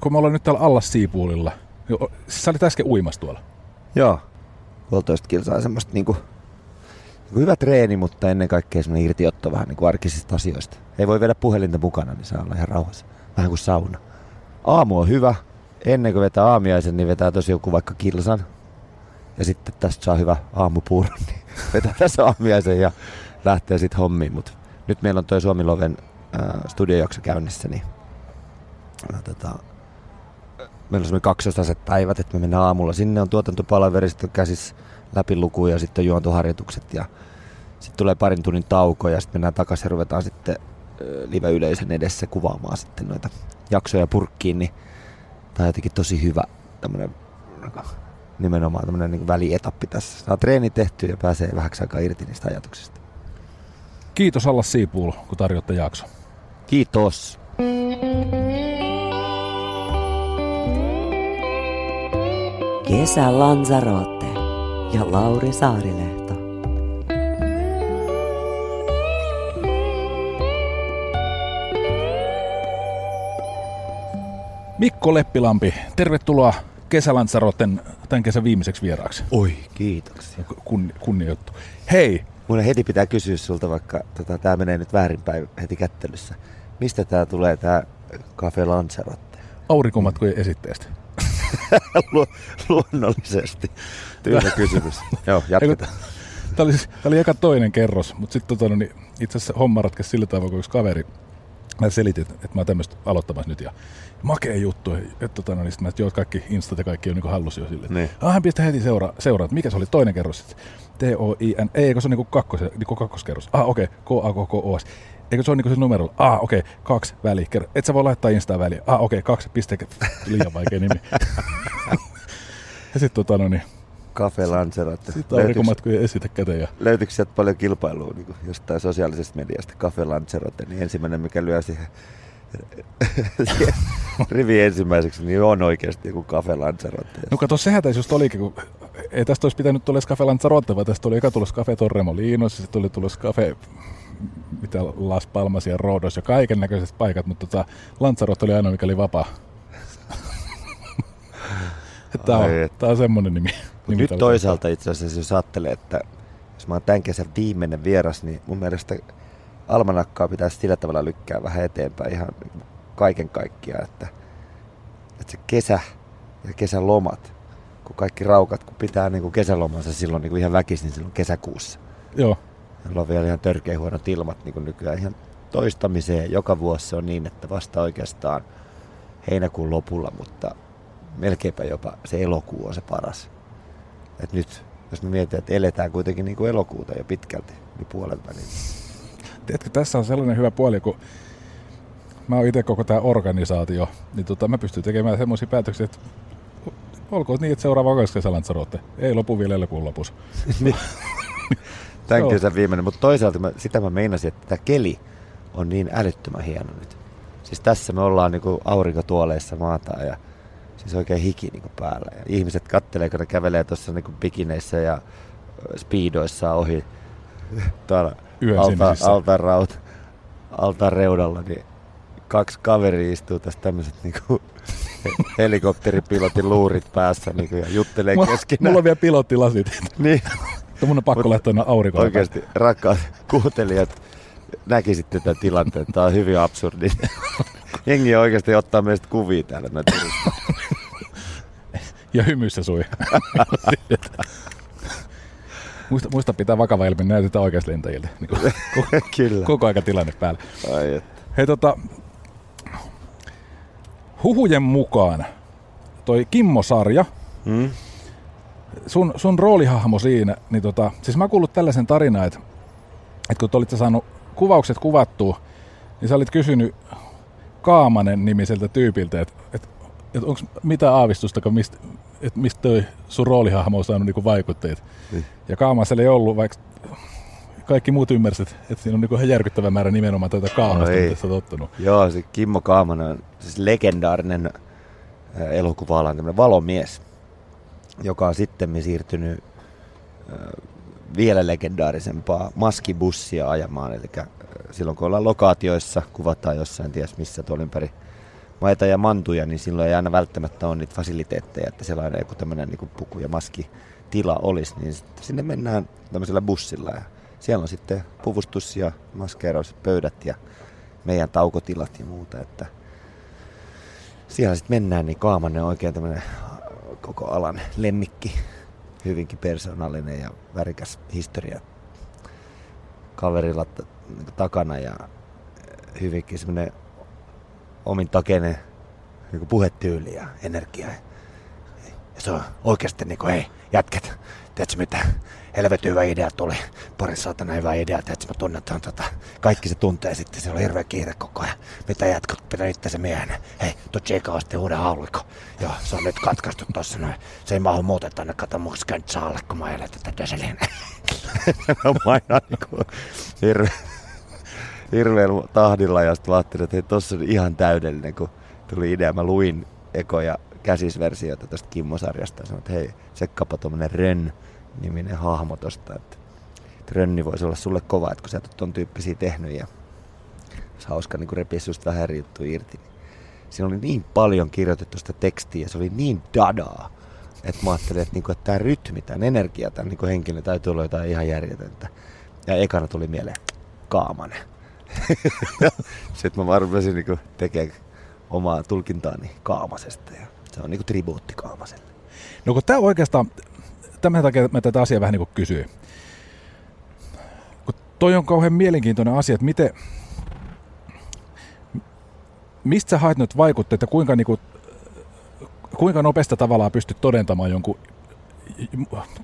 Kun me ollaan nyt täällä alla Siipuulilla, jo- sä olit äsken uimassa tuolla. Joo. Puolitoista kilsaa semmoista niinku, niinku hyvä treeni, mutta ennen kaikkea semmoinen irtiotto vähän niinku arkisista asioista. Ei voi viedä puhelinta mukana, niin saa olla ihan rauhassa. Vähän kuin sauna. Aamu on hyvä. Ennen kuin vetää aamiaisen, niin vetää tosi joku vaikka kilsan. Ja sitten tästä saa hyvä aamupuuro, niin vetää tässä aamiaisen ja lähtee sitten hommiin. Mut nyt meillä on toi Suomi Loven äh, studiojakso käynnissä, niin äh, tota, meillä on semmoinen kaksosaiset päivät, että me mennään aamulla. Sinne on tuotantopalaveri, sitten on käsissä läpiluku ja sitten on juontoharjoitukset ja sitten tulee parin tunnin tauko ja sitten mennään takaisin ja ruvetaan sitten live-yleisön edessä kuvaamaan sitten noita jaksoja purkkiin, niin tämä on jotenkin tosi hyvä tämmöinen nimenomaan tämmöinen niin välietappi tässä. Saa treeni tehty ja pääsee vähäksi aikaa irti niistä ajatuksista. Kiitos alla Siipuul, kun tarjotte jakso. Kiitos! Kesä Lanzarote ja Lauri Saarilehto. Mikko Leppilampi, tervetuloa Kesälansaroten tämän kesän viimeiseksi vieraaksi. Oi, kiitoksia. Kun, kunnia juttu. Hei, Mun heti pitää kysyä sulta, vaikka tota, tämä menee nyt väärinpäin heti kättelyssä. Mistä tämä tulee, tämä Cafe Lanzarote? aurinkomatkojen esitteestä. Lu- luonnollisesti. Tyhjä kysymys. Joo, jatketaan. Tämä oli, siis- tää oli eka toinen kerros, mutta sitten tota, no, niin itse asiassa homma ratkesi sillä tavalla, kun yksi kaveri, mä selitin, että mä oon tämmöistä aloittamassa nyt ja makea juttu, että tota, no, niin mä, että joo, kaikki instat ja kaikki on niin hallussa jo silleen. Niin. Ah, hän pistää heti seuraa, seuraa, että mikä se oli toinen kerros sitten? T-O-I-N, ei, kun se on niinku, kakkos, niinku kakkoskerros. Ah, okei, okay. K-A-K-K-O-S. Eikö se ole niinku se numero? Ah, okei, okay. kaksi väli. Kerro. Et sä voi laittaa Instaan väliä. Ah, okei, okay. kaksi piste. Liian vaikea nimi. ja sitten tota no niin, Cafe Lanzarote. sitten Löytyykö, aurinkomatkojen esite käteen ja löytyykö sieltä paljon kilpailua niin kuin jostain sosiaalisesta mediasta? Cafe Lanzarote, niin ensimmäinen, mikä lyö siihen rivi ensimmäiseksi, niin on oikeasti joku Cafe Lanzarote. No kato, sehän tässä just olikin, kun ei tästä olisi pitänyt tulla Cafe Lanzarote, vaan tästä oli eka tulos Cafe Torremolinos, ja sitten oli tulos Cafe mitä Las Palmas ja Rodos ja kaiken näköiset paikat, mutta tota, Lanzarote oli ainoa, mikä oli vapaa. Tämä on, et. tää on semmoinen nimi. Nimi nyt toisaalta itse asiassa, jos ajattelee, että jos mä oon tämän kesän viimeinen vieras, niin mun mielestä almanakkaa pitäisi sillä tavalla lykkää vähän eteenpäin ihan kaiken kaikkiaan, että, että se kesä ja kesälomat, kun kaikki raukat, kun pitää niin kuin kesälomansa silloin niin kuin ihan väkisin silloin kesäkuussa. Joo, Jolla on vielä ihan törkeä huonot ilmat niin kuin nykyään ihan toistamiseen. Joka vuosi se on niin, että vasta oikeastaan heinäkuun lopulla, mutta melkeinpä jopa se elokuu on se paras. Et nyt, jos me mietitään, että eletään kuitenkin niin kuin elokuuta jo pitkälti, niin puolen välin. tiedätkö, tässä on sellainen hyvä puoli, kun mä oon itse koko tämä organisaatio, niin tota, mä pystyn tekemään semmoisia päätöksiä, että olkoon niin, että seuraava on kesä. Ei lopu vielä elokuun lopussa. Tämän Joo. kesän viimeinen, mutta toisaalta mä, sitä mä meinasin, että tämä keli on niin älyttömän hieno nyt. Siis tässä me ollaan niinku aurinkotuoleissa maataan ja siis oikein hiki niinku päällä. Ja ihmiset kattelee, kun ne kävelee tuossa niinku bikineissä ja speedoissa ohi tuolla alta, altaan, raut, altaan reudalla, niin kaksi kaveria istuu tässä tämmöiset niinku helikopteripilotin luurit päässä niinku, ja juttelee Mulla, keskenään. mulla on vielä pilottilasit. Niin. Mun on pakko lähteä aurinkoon. Oikeasti rakkaat kuuntelijat näkisitte tämän tilanteen. Tämä on hyvin absurdi. Jengi oikeasti ottaa meistä kuvia täällä. Ja hymyssä sui. muista, muista pitää vakava ilmi, näytetään oikeasti lentäjiltä. Niin koko, Kyllä. koko aika tilanne päällä. Ai että. Hei tota, huhujen mukaan toi Kimmo-sarja, Hmm? Sun, sun roolihahmo siinä, niin tota, siis mä kuullut tällaisen tarinan, että, että kun te olitte saanut kuvaukset kuvattua, niin sä olit kysynyt Kaamanen nimiseltä tyypiltä, että et, et onko mitä aavistusta, mistä et mistä toi sun roolihahmo on saanut niinku vaikutteet. Niin. Ja Kaamasella ei ollut, vaikka kaikki muut ymmärsivät, että siinä on niinku ihan järkyttävä määrä nimenomaan tätä Kaamasta, no mitä sä tottunut. Joo, se Kimmo Kaamanen on siis legendaarinen elokuva tämmöinen valomies, joka on sitten siirtynyt vielä legendaarisempaa maskibussia ajamaan. Eli silloin kun ollaan lokaatioissa, kuvataan jossain ties missä tuolla ympäri maita ja mantuja, niin silloin ei aina välttämättä ole niitä fasiliteetteja, että sellainen joku tämmöinen niin puku- ja maskitila olisi, niin sinne mennään tämmöisellä bussilla ja siellä on sitten puvustus ja maskeerauspöydät ja meidän taukotilat ja muuta, että siellä sitten mennään, niin Kaamanen on oikein tämmöinen koko alan lemmikki, hyvinkin persoonallinen ja värikäs historia kaverilla takana ja hyvinkin semmoinen omin takene niin puhetyyli ja energia. Ja se on oikeasti niin kuin, hei, jätket, tiedätkö mitä, helvetin hyvä idea tuli. Pari saatana hyvä idea, tiedätkö, mä tunnetaan tota, kaikki se tuntee sitten, se on hirveä kiire koko ajan. Mitä jätkät, pitää itse se miehen. Hei, tuo Jake osti uuden haulikko. Joo, se on nyt katkaistu tossa noin. Se ei mahu muuten tänne, kato käynyt saalle, kun mä ajan tätä Deselin. mä mainaan niinku hirveä hirveän tahdilla ja sitten ajattelin, että hei, tossa on ihan täydellinen, kun tuli idea. Mä luin ekoja käsisversioita tästä Kimmo-sarjasta ja sanoin, että hei, sekkapa tuommoinen Rön niminen hahmo tosta, että, Rönni voisi olla sulle kova, että kun sä et ton tyyppisiä tehnyt ja olisi hauska niin repiä susta vähän eri juttu irti. Niin siinä oli niin paljon kirjoitettu sitä tekstiä ja se oli niin dadaa, että mä ajattelin, että, niin kuin, että tämä rytmi, tämä energia, tämä niin henkilö täytyy olla jotain ihan järjetöntä. Ja ekana tuli mieleen Kaamanen. Sitten mä vaan rupesin niin tekemään omaa tulkintaani Kaamasesta ja se on niin tribuutti Kaamaselle. No kun tämä oikeastaan, tämän takia mä tätä asiaa vähän niin kuin kysyin. Kun toi on kauhean mielenkiintoinen asia, että miten, mistä sä haet nyt vaikutteet ja kuinka, niin kuin, kuinka nopeasti tavallaan pystyt todentamaan jonkun,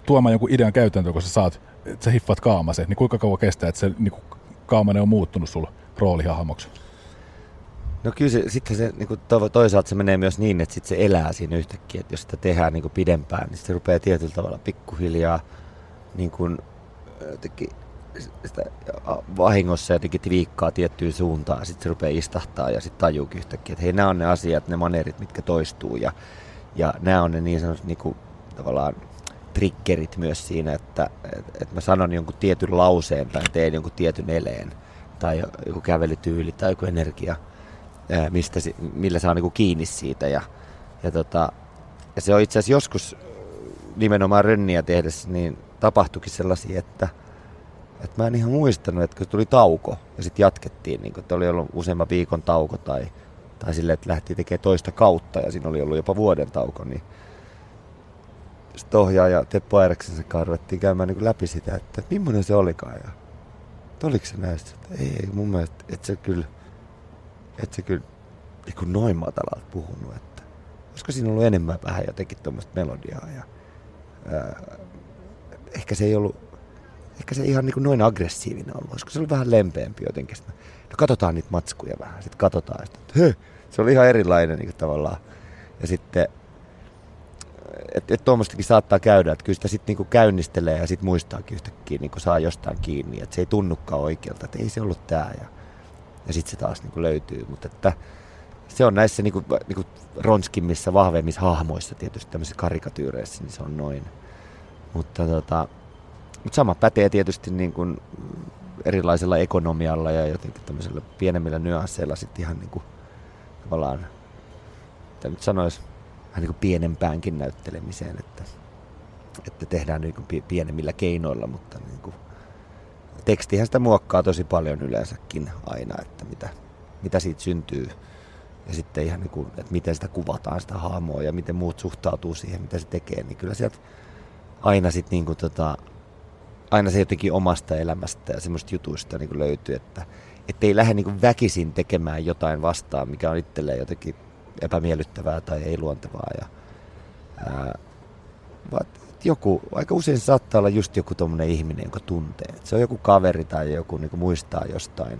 tuomaan jonkun idean käytäntöön, kun sä saat, että sä hiffat kaamasen, niin kuinka kauan kestää, että se niin kuin, on muuttunut sulla roolihahmoksi? No kyllä se, sitten se niin kuin toisaalta se menee myös niin, että sitten se elää siinä yhtäkkiä, että jos sitä tehdään niin kuin pidempään, niin se rupeaa tietyllä tavalla pikkuhiljaa niin kuin, jotenkin, sitä vahingossa jotenkin viikkaa tiettyyn suuntaan, sitten se rupeaa istahtaa ja sitten tajuukin yhtäkkiä, että hei nämä on ne asiat, ne maneerit, mitkä toistuu ja, ja nämä on ne niin sanotut niin kuin, tavallaan triggerit myös siinä, että, että mä sanon jonkun tietyn lauseen tai teen jonkun tietyn eleen tai joku kävelytyyli tai joku energia, mistä, millä saa niin kiinni siitä. Ja, ja, tota, ja se on itse asiassa joskus nimenomaan rönniä tehdessä, niin tapahtuikin sellaisia, että, että mä en ihan muistanut, että kun tuli tauko ja sitten jatkettiin, niin että oli ollut useamman viikon tauko tai, tai silleen, että lähti tekemään toista kautta ja siinä oli ollut jopa vuoden tauko, niin sitten ohjaaja Teppo Aireksen kanssa ruvettiin käymään niin läpi sitä, että, että millainen se olikaan. Ja, oliko se näistä? Ei, mun mielestä, että se kyllä, että se kyllä niin noin matalalta puhunut. Että, olisiko siinä ollut enemmän vähän jotenkin tuommoista melodiaa. Ja, ää, ehkä se ei ollut, ehkä se ihan niin kuin noin aggressiivinen ollut. Olisiko se ollut vähän lempeämpi jotenkin. Sitten, no katsotaan niitä matskuja vähän. Sitten katsotaan. Sitten, että, hö, se oli ihan erilainen niin tavallaan. Ja sitten että et tuommoistakin saattaa käydä, että kyllä sitä sitten niinku käynnistelee ja sitten muistaakin yhtäkkiä niinku saa jostain kiinni, että se ei tunnukaan oikealta, että ei se ollut tämä ja, ja sitten se taas niinku löytyy, mutta että se on näissä niinku, niinku ronskimmissa, vahvemmissa hahmoissa tietysti tämmöisissä karikatyyreissä, niin se on noin. Mutta tota, mutta sama pätee tietysti niin kuin erilaisella ekonomialla ja jotenkin tämmöisellä pienemmillä nyansseilla sitten ihan niin kuin, tavallaan, mitä nyt sanoisi, vähän niin kuin pienempäänkin näyttelemiseen, että, että tehdään niin kuin pienemmillä keinoilla, mutta niin kuin, tekstihän sitä muokkaa tosi paljon yleensäkin aina, että mitä, mitä siitä syntyy. Ja sitten ihan niin kuin, että miten sitä kuvataan sitä haamoa ja miten muut suhtautuu siihen, mitä se tekee, niin kyllä sieltä aina sitten niin kuin tota, aina se jotenkin omasta elämästä ja semmoista jutuista niin kuin löytyy, että ei lähde niin väkisin tekemään jotain vastaan, mikä on itselleen jotenkin epämiellyttävää tai ei luontevaa. Ja, ää, vaan joku, aika usein saattaa olla just joku tommonen ihminen, jonka tuntee. Et se on joku kaveri tai joku niin muistaa jostain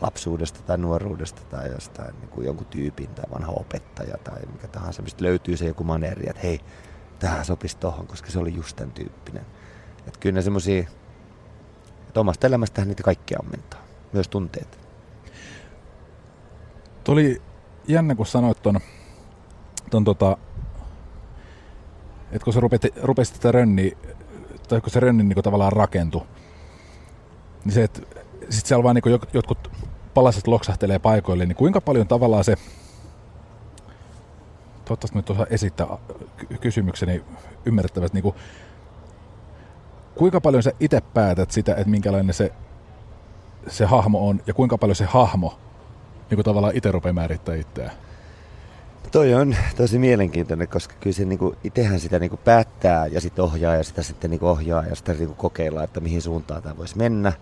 lapsuudesta tai nuoruudesta tai jostain niin kuin jonkun tyypin tai vanha opettaja tai mikä tahansa, mistä löytyy se joku maneeri, että hei, tähän sopisi tohon, koska se oli just tämän tyyppinen. Että kyllä ne semmosia, että omasta elämästähän niitä kaikkia ammentaa, myös tunteet. Tuli jännä, kun sanoit ton, ton tota, että kun sä rupesit, rupesit sitä rönniä, tai kun se rönni niin tavallaan rakentui, niin se, että sit siellä vaan niin jotkut palaset loksahtelee paikoille, niin kuinka paljon tavallaan se, toivottavasti nyt osaa esittää kysymykseni ymmärrettävästi, niin kuin, kuinka paljon sä itse päätät sitä, että minkälainen se, se hahmo on, ja kuinka paljon se hahmo niin kuin tavallaan itse rupeaa määrittämään itseään? Toi on tosi mielenkiintoinen, koska kyllä se niinku, itsehän sitä niinku päättää ja sitten ohjaa ja sitä sitten niinku ohjaa ja sitä niinku kokeillaan, että mihin suuntaan tämä voisi mennä.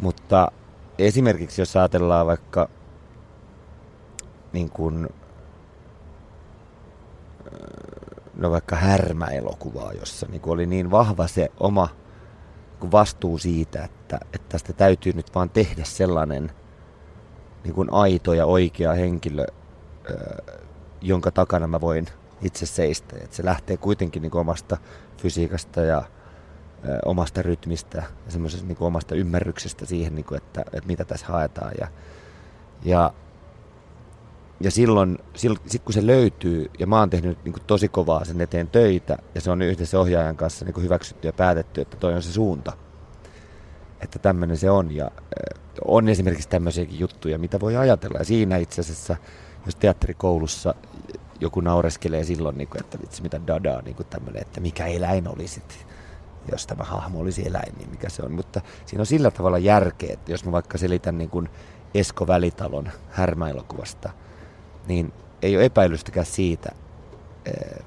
Mutta esimerkiksi jos ajatellaan vaikka niin kuin, no vaikka härmäelokuvaa, jossa niin oli niin vahva se oma niin vastuu siitä, että, että tästä täytyy nyt vaan tehdä sellainen niin kuin aito ja oikea henkilö, jonka takana mä voin itse seistä. Että se lähtee kuitenkin niin omasta fysiikasta ja omasta rytmistä ja semmoisesta niin omasta ymmärryksestä siihen, niin kuin, että, että mitä tässä haetaan. Ja, ja, ja silloin, silloin sit kun se löytyy, ja mä oon tehnyt niin kuin tosi kovaa sen eteen töitä, ja se on yhdessä ohjaajan kanssa niin kuin hyväksytty ja päätetty, että toi on se suunta, että tämmöinen se on. Ja on esimerkiksi tämmöisiäkin juttuja, mitä voi ajatella. Ja siinä itse asiassa, jos teatterikoulussa joku naureskelee silloin, niin kuin, että vitsi mitä dadaa, niin kuin tämmöinen, että mikä eläin olisit jos tämä hahmo olisi eläin, niin mikä se on. Mutta siinä on sillä tavalla järkeä, että jos mä vaikka selitän niin kuin Esko Välitalon härmäelokuvasta, niin ei ole epäilystäkään siitä,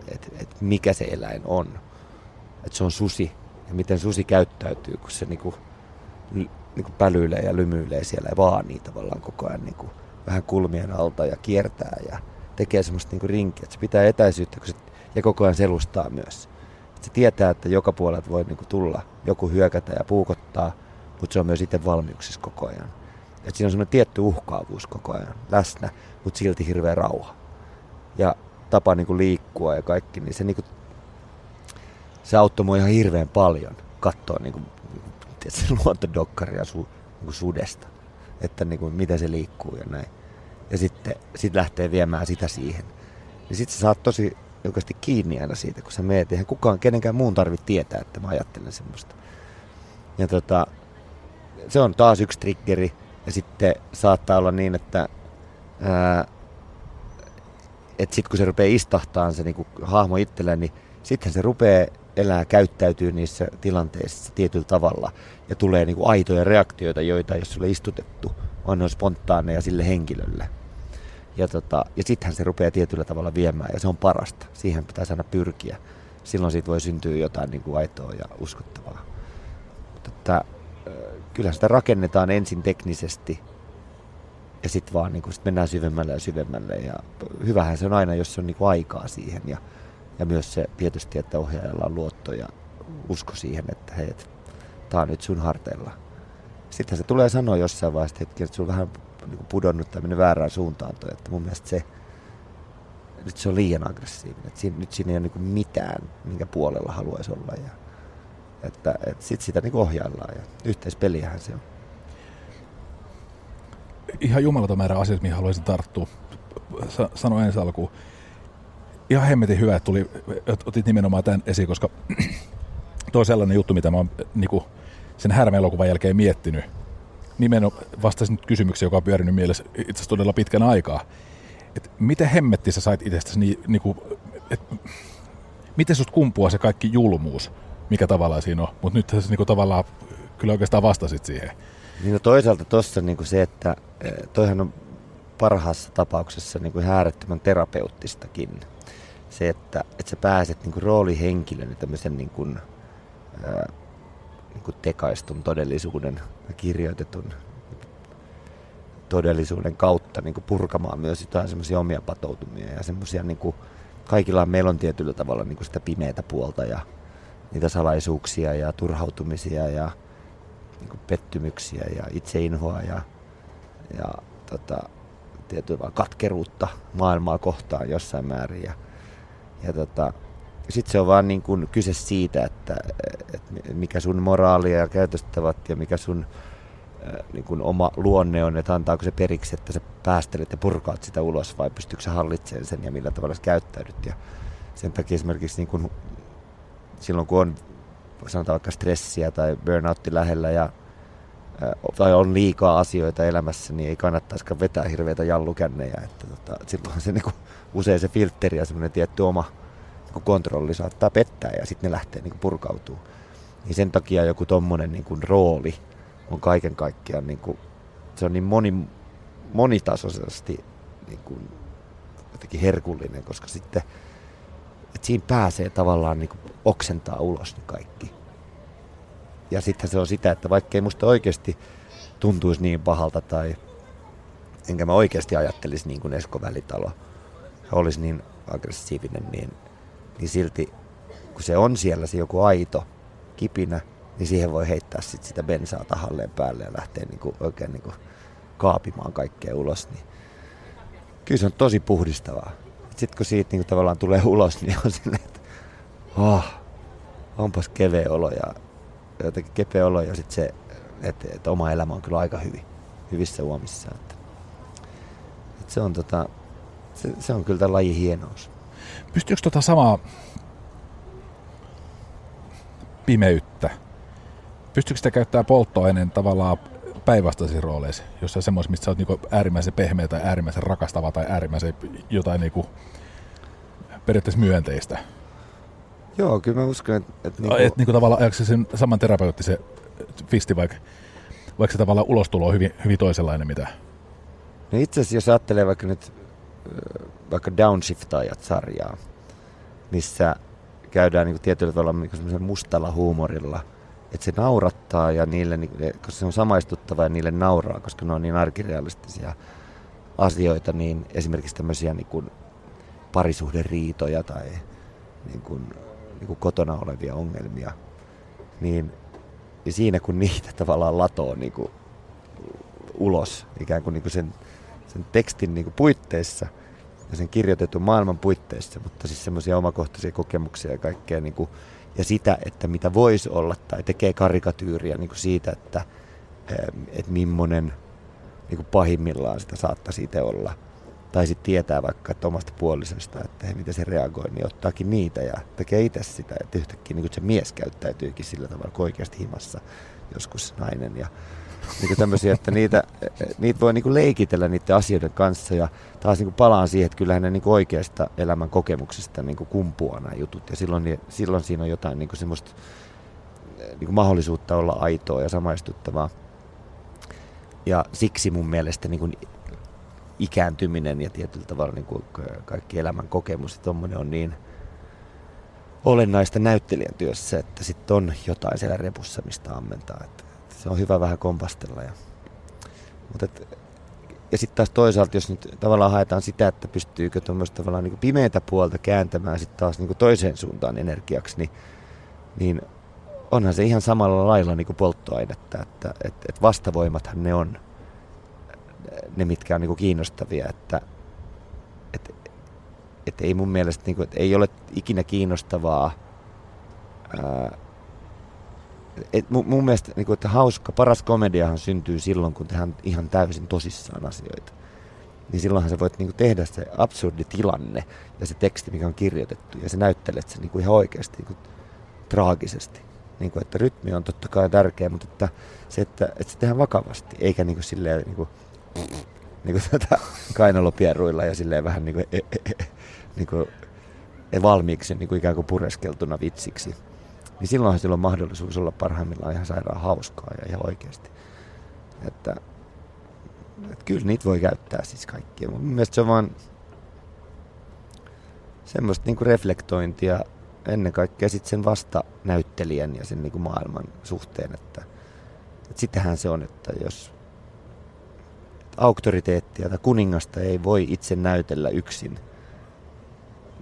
että eh, et mikä se eläin on. Että se on susi ja miten susi käyttäytyy, kun se niinku, niinku pälyilee ja lymyilee siellä ja vaanii tavallaan koko ajan niinku vähän kulmien alta ja kiertää ja tekee semmoista niinku rinkiä, se pitää etäisyyttä kun se, ja koko ajan selustaa myös se tietää, että joka puolelta voi niinku tulla joku hyökätä ja puukottaa, mutta se on myös itse valmiuksissa koko ajan. Et siinä on semmoinen tietty uhkaavuus koko ajan läsnä, mutta silti hirveä rauha. Ja tapa niinku liikkua ja kaikki, niin se, niinku, se auttoi mua ihan hirveän paljon katsoa niinku, tietysti, luontodokkaria su, niinku sudesta, että niinku, miten se liikkuu ja näin. Ja sitten sit lähtee viemään sitä siihen. Niin sitten sä saat tosi oikeasti kiinni aina siitä, kun sä meet. Eihän kukaan, kenenkään muun tarvitse tietää, että mä ajattelen semmoista. Ja tota, se on taas yksi triggeri. Ja sitten saattaa olla niin, että ää, et sit kun se rupeaa istahtaan se niinku hahmo itselleen, niin sitten se rupeaa elää, käyttäytyy niissä tilanteissa tietyllä tavalla. Ja tulee niinku aitoja reaktioita, joita ole sulle istutettu, on spontaaneja sille henkilölle. Ja, tota, ja sittenhän se rupeaa tietyllä tavalla viemään ja se on parasta. Siihen pitää aina pyrkiä. Silloin siitä voi syntyä jotain niin kuin aitoa ja uskottavaa. Mutta että, kyllähän sitä rakennetaan ensin teknisesti ja sitten vaan niin kuin, sit mennään syvemmälle ja syvemmälle. Ja hyvähän se on aina, jos on niin kuin aikaa siihen ja, ja myös se tietysti, että ohjaajalla on luotto ja usko siihen, että hei, tämä on nyt sun harteilla. Sittenhän se tulee sanoa jossain vaiheessa hetki, että sulla vähän niin kuin pudonnut tai mennyt väärään suuntaan toi, että mun mielestä se, nyt se on liian aggressiivinen. Että siinä, nyt siinä ei ole niin mitään, minkä puolella haluaisi olla. Ja, että, että sit sitä niin ohjaillaan ja yhteispeliähän se on. Ihan jumalaton määrä asioita, mihin haluaisin tarttua. Sa- sano ensi alkuun. Ihan hemmetin hyvä, että tuli, otit nimenomaan tämän esiin, koska tuo on sellainen juttu, mitä mä oon niin kuin sen härmeelokuvan jälkeen miettinyt nimenomaan vastasin nyt kysymykseen, joka on pyörinyt mielessä itse asiassa todella pitkän aikaa. Et miten hemmetti sä sait itsestäsi, niin, niin kuin, et, miten sut kumpuaa se kaikki julmuus, mikä tavallaan siinä on, mutta nyt sä niin tavallaan kyllä oikeastaan vastasit siihen. Niin no toisaalta tuossa niin se, että e, toihan on parhaassa tapauksessa niin kuin terapeuttistakin. Se, että, että sä pääset niin roolihenkilön tämmöisen niin kuin, ää, niin kuin tekaistun todellisuuden kirjoitetun todellisuuden kautta niin kuin purkamaan myös jotain semmoisia omia patoutumia ja semmoisia niin kuin, kaikilla meillä on tietyllä tavalla niin kuin sitä pimeätä puolta ja niitä salaisuuksia ja turhautumisia ja niin kuin pettymyksiä ja itseinhoa ja ja tota, tietyllä katkeruutta maailmaa kohtaan jossain määrin. Ja, ja tota, sitten se on vaan niin kuin kyse siitä, että, että mikä sun moraalia ja käytöstavat ja mikä sun niin kuin oma luonne on, että antaako se periksi, että sä päästelet ja purkaat sitä ulos vai pystyykö sä hallitsemaan sen ja millä tavalla sä käyttäydyt. Ja sen takia esimerkiksi niin kuin silloin kun on sanotaan vaikka stressiä tai burnoutti lähellä ja tai on liikaa asioita elämässä, niin ei kannattaisikaan vetää hirveitä jallukännejä. Että tota, silloin se niinku, usein se filtteri ja semmoinen tietty oma niinku kontrolli saattaa pettää ja sitten ne lähtee niinku purkautuu. Niin sen takia joku tommonen niinku rooli on kaiken kaikkiaan, niinku, se on niin moni, monitasoisesti niinku, jotenkin herkullinen, koska sitten että siinä pääsee tavallaan niinku oksentaa ulos ne kaikki ja sitten se on sitä, että vaikka ei musta oikeasti tuntuisi niin pahalta tai enkä mä oikeasti ajattelisi niin kuin Esko Välitalo, olisi niin aggressiivinen, niin, niin silti kun se on siellä se joku aito kipinä, niin siihen voi heittää sit sitä bensaa tahalleen päälle ja lähteä niin kuin oikein niin kuin kaapimaan kaikkea ulos. Niin kyllä se on tosi puhdistavaa. Sitten kun siitä niin kuin tavallaan tulee ulos, niin on silleen, että oh, onpas keveä olo ja jotenkin kepeä olo ja sitten se, että, että oma elämä on kyllä aika hyvin, hyvissä uomissa. Että, että se, on tota, se, se, on kyllä tämä laji hienous. Pystyykö tota samaa pimeyttä, pystyykö sitä käyttää polttoaineen tavallaan päinvastaisiin rooleissa, jossain semmoisessa, missä sä oot niinku äärimmäisen pehmeä tai äärimmäisen rakastava tai äärimmäisen jotain niinku periaatteessa myönteistä? Joo, kyllä mä uskon, että... Että niinku... Et, niinku tavallaan ajaksi sen saman terapeuttisen fisti, vaikka, vaikka se tavallaan ulostulo on hyvin, hyvin toisenlainen, mitä... No itse asiassa jos ajattelee vaikka nyt vaikka Downshiftaajat-sarjaa, missä käydään niin tietyllä tavalla niin mustalla huumorilla, että se naurattaa ja niille, koska se on samaistuttava ja niille nauraa, koska ne on niin arkirealistisia asioita, niin esimerkiksi tämmöisiä niin kuin parisuhderiitoja tai niin kuin niin kotona olevia ongelmia, niin, niin siinä kun niitä tavallaan latoo niin kuin ulos ikään kuin, niin kuin sen, sen tekstin niin kuin puitteissa ja sen kirjoitetun maailman puitteissa, mutta siis semmoisia omakohtaisia kokemuksia ja kaikkea niin kuin, ja sitä, että mitä voisi olla tai tekee karikatyyriä niin kuin siitä, että, että millainen niin kuin pahimmillaan sitä saattaisi itse olla – tai sitten tietää vaikka että omasta puolisesta, että miten se reagoi, niin ottaakin niitä ja tekee itse sitä. Että yhtäkkiä niin se mies käyttäytyykin sillä tavalla kuin oikeasti himassa joskus nainen. Ja niin tämmöisiä, että niitä, niitä voi niin leikitellä niiden asioiden kanssa ja taas niin palaan siihen, että kyllähän ne niin oikeasta elämän kokemuksesta niin kumpuaa nämä jutut ja silloin, niin, silloin siinä on jotain niin semmoista niin mahdollisuutta olla aitoa ja samaistuttavaa. Ja siksi mun mielestä niin ikääntyminen ja tietyllä tavalla niin kuin kaikki elämän kokemus ja on niin olennaista näyttelijän työssä, että sitten on jotain siellä repussa, mistä ammentaa. Että, että se on hyvä vähän kompastella. Ja, mutta et, ja sitten taas toisaalta, jos nyt tavallaan haetaan sitä, että pystyykö tuommoista tavallaan niin pimeätä puolta kääntämään sitten taas niin toiseen suuntaan energiaksi, niin, niin onhan se ihan samalla lailla niin polttoainetta, että et, et vastavoimathan ne on ne, mitkä on niin kuin kiinnostavia, että et, et ei mun mielestä niin kuin, ei ole ikinä kiinnostavaa ää, et mun, mun mielestä niin kuin, että hauska, paras komediahan syntyy silloin, kun tehdään ihan täysin tosissaan asioita. Niin silloinhan sä voit niin kuin, tehdä se absurdi tilanne ja se teksti, mikä on kirjoitettu, ja sä näyttelet sen niin kuin, ihan oikeasti niin kuin, traagisesti. Niin kuin, että rytmi on totta kai tärkeä, mutta että se, että, että se tehdään vakavasti, eikä niin kuin, silleen, niin kuin, niin tätä kainalopierruilla ja silleen vähän niin kuin, e, e, e, niin kuin e, valmiiksi niin kuin ikään kuin pureskeltuna vitsiksi. Niin silloinhan sillä on mahdollisuus olla parhaimmillaan ihan sairaan hauskaa ja ihan oikeasti. Että, että kyllä niitä voi käyttää siis kaikkia. Mun mielestä se on vaan semmoista niin kuin reflektointia ennen kaikkea sitten sen vasta näyttelijän ja sen niin kuin maailman suhteen, että, että sitähän se on, että jos auktoriteettia tai kuningasta ei voi itse näytellä yksin.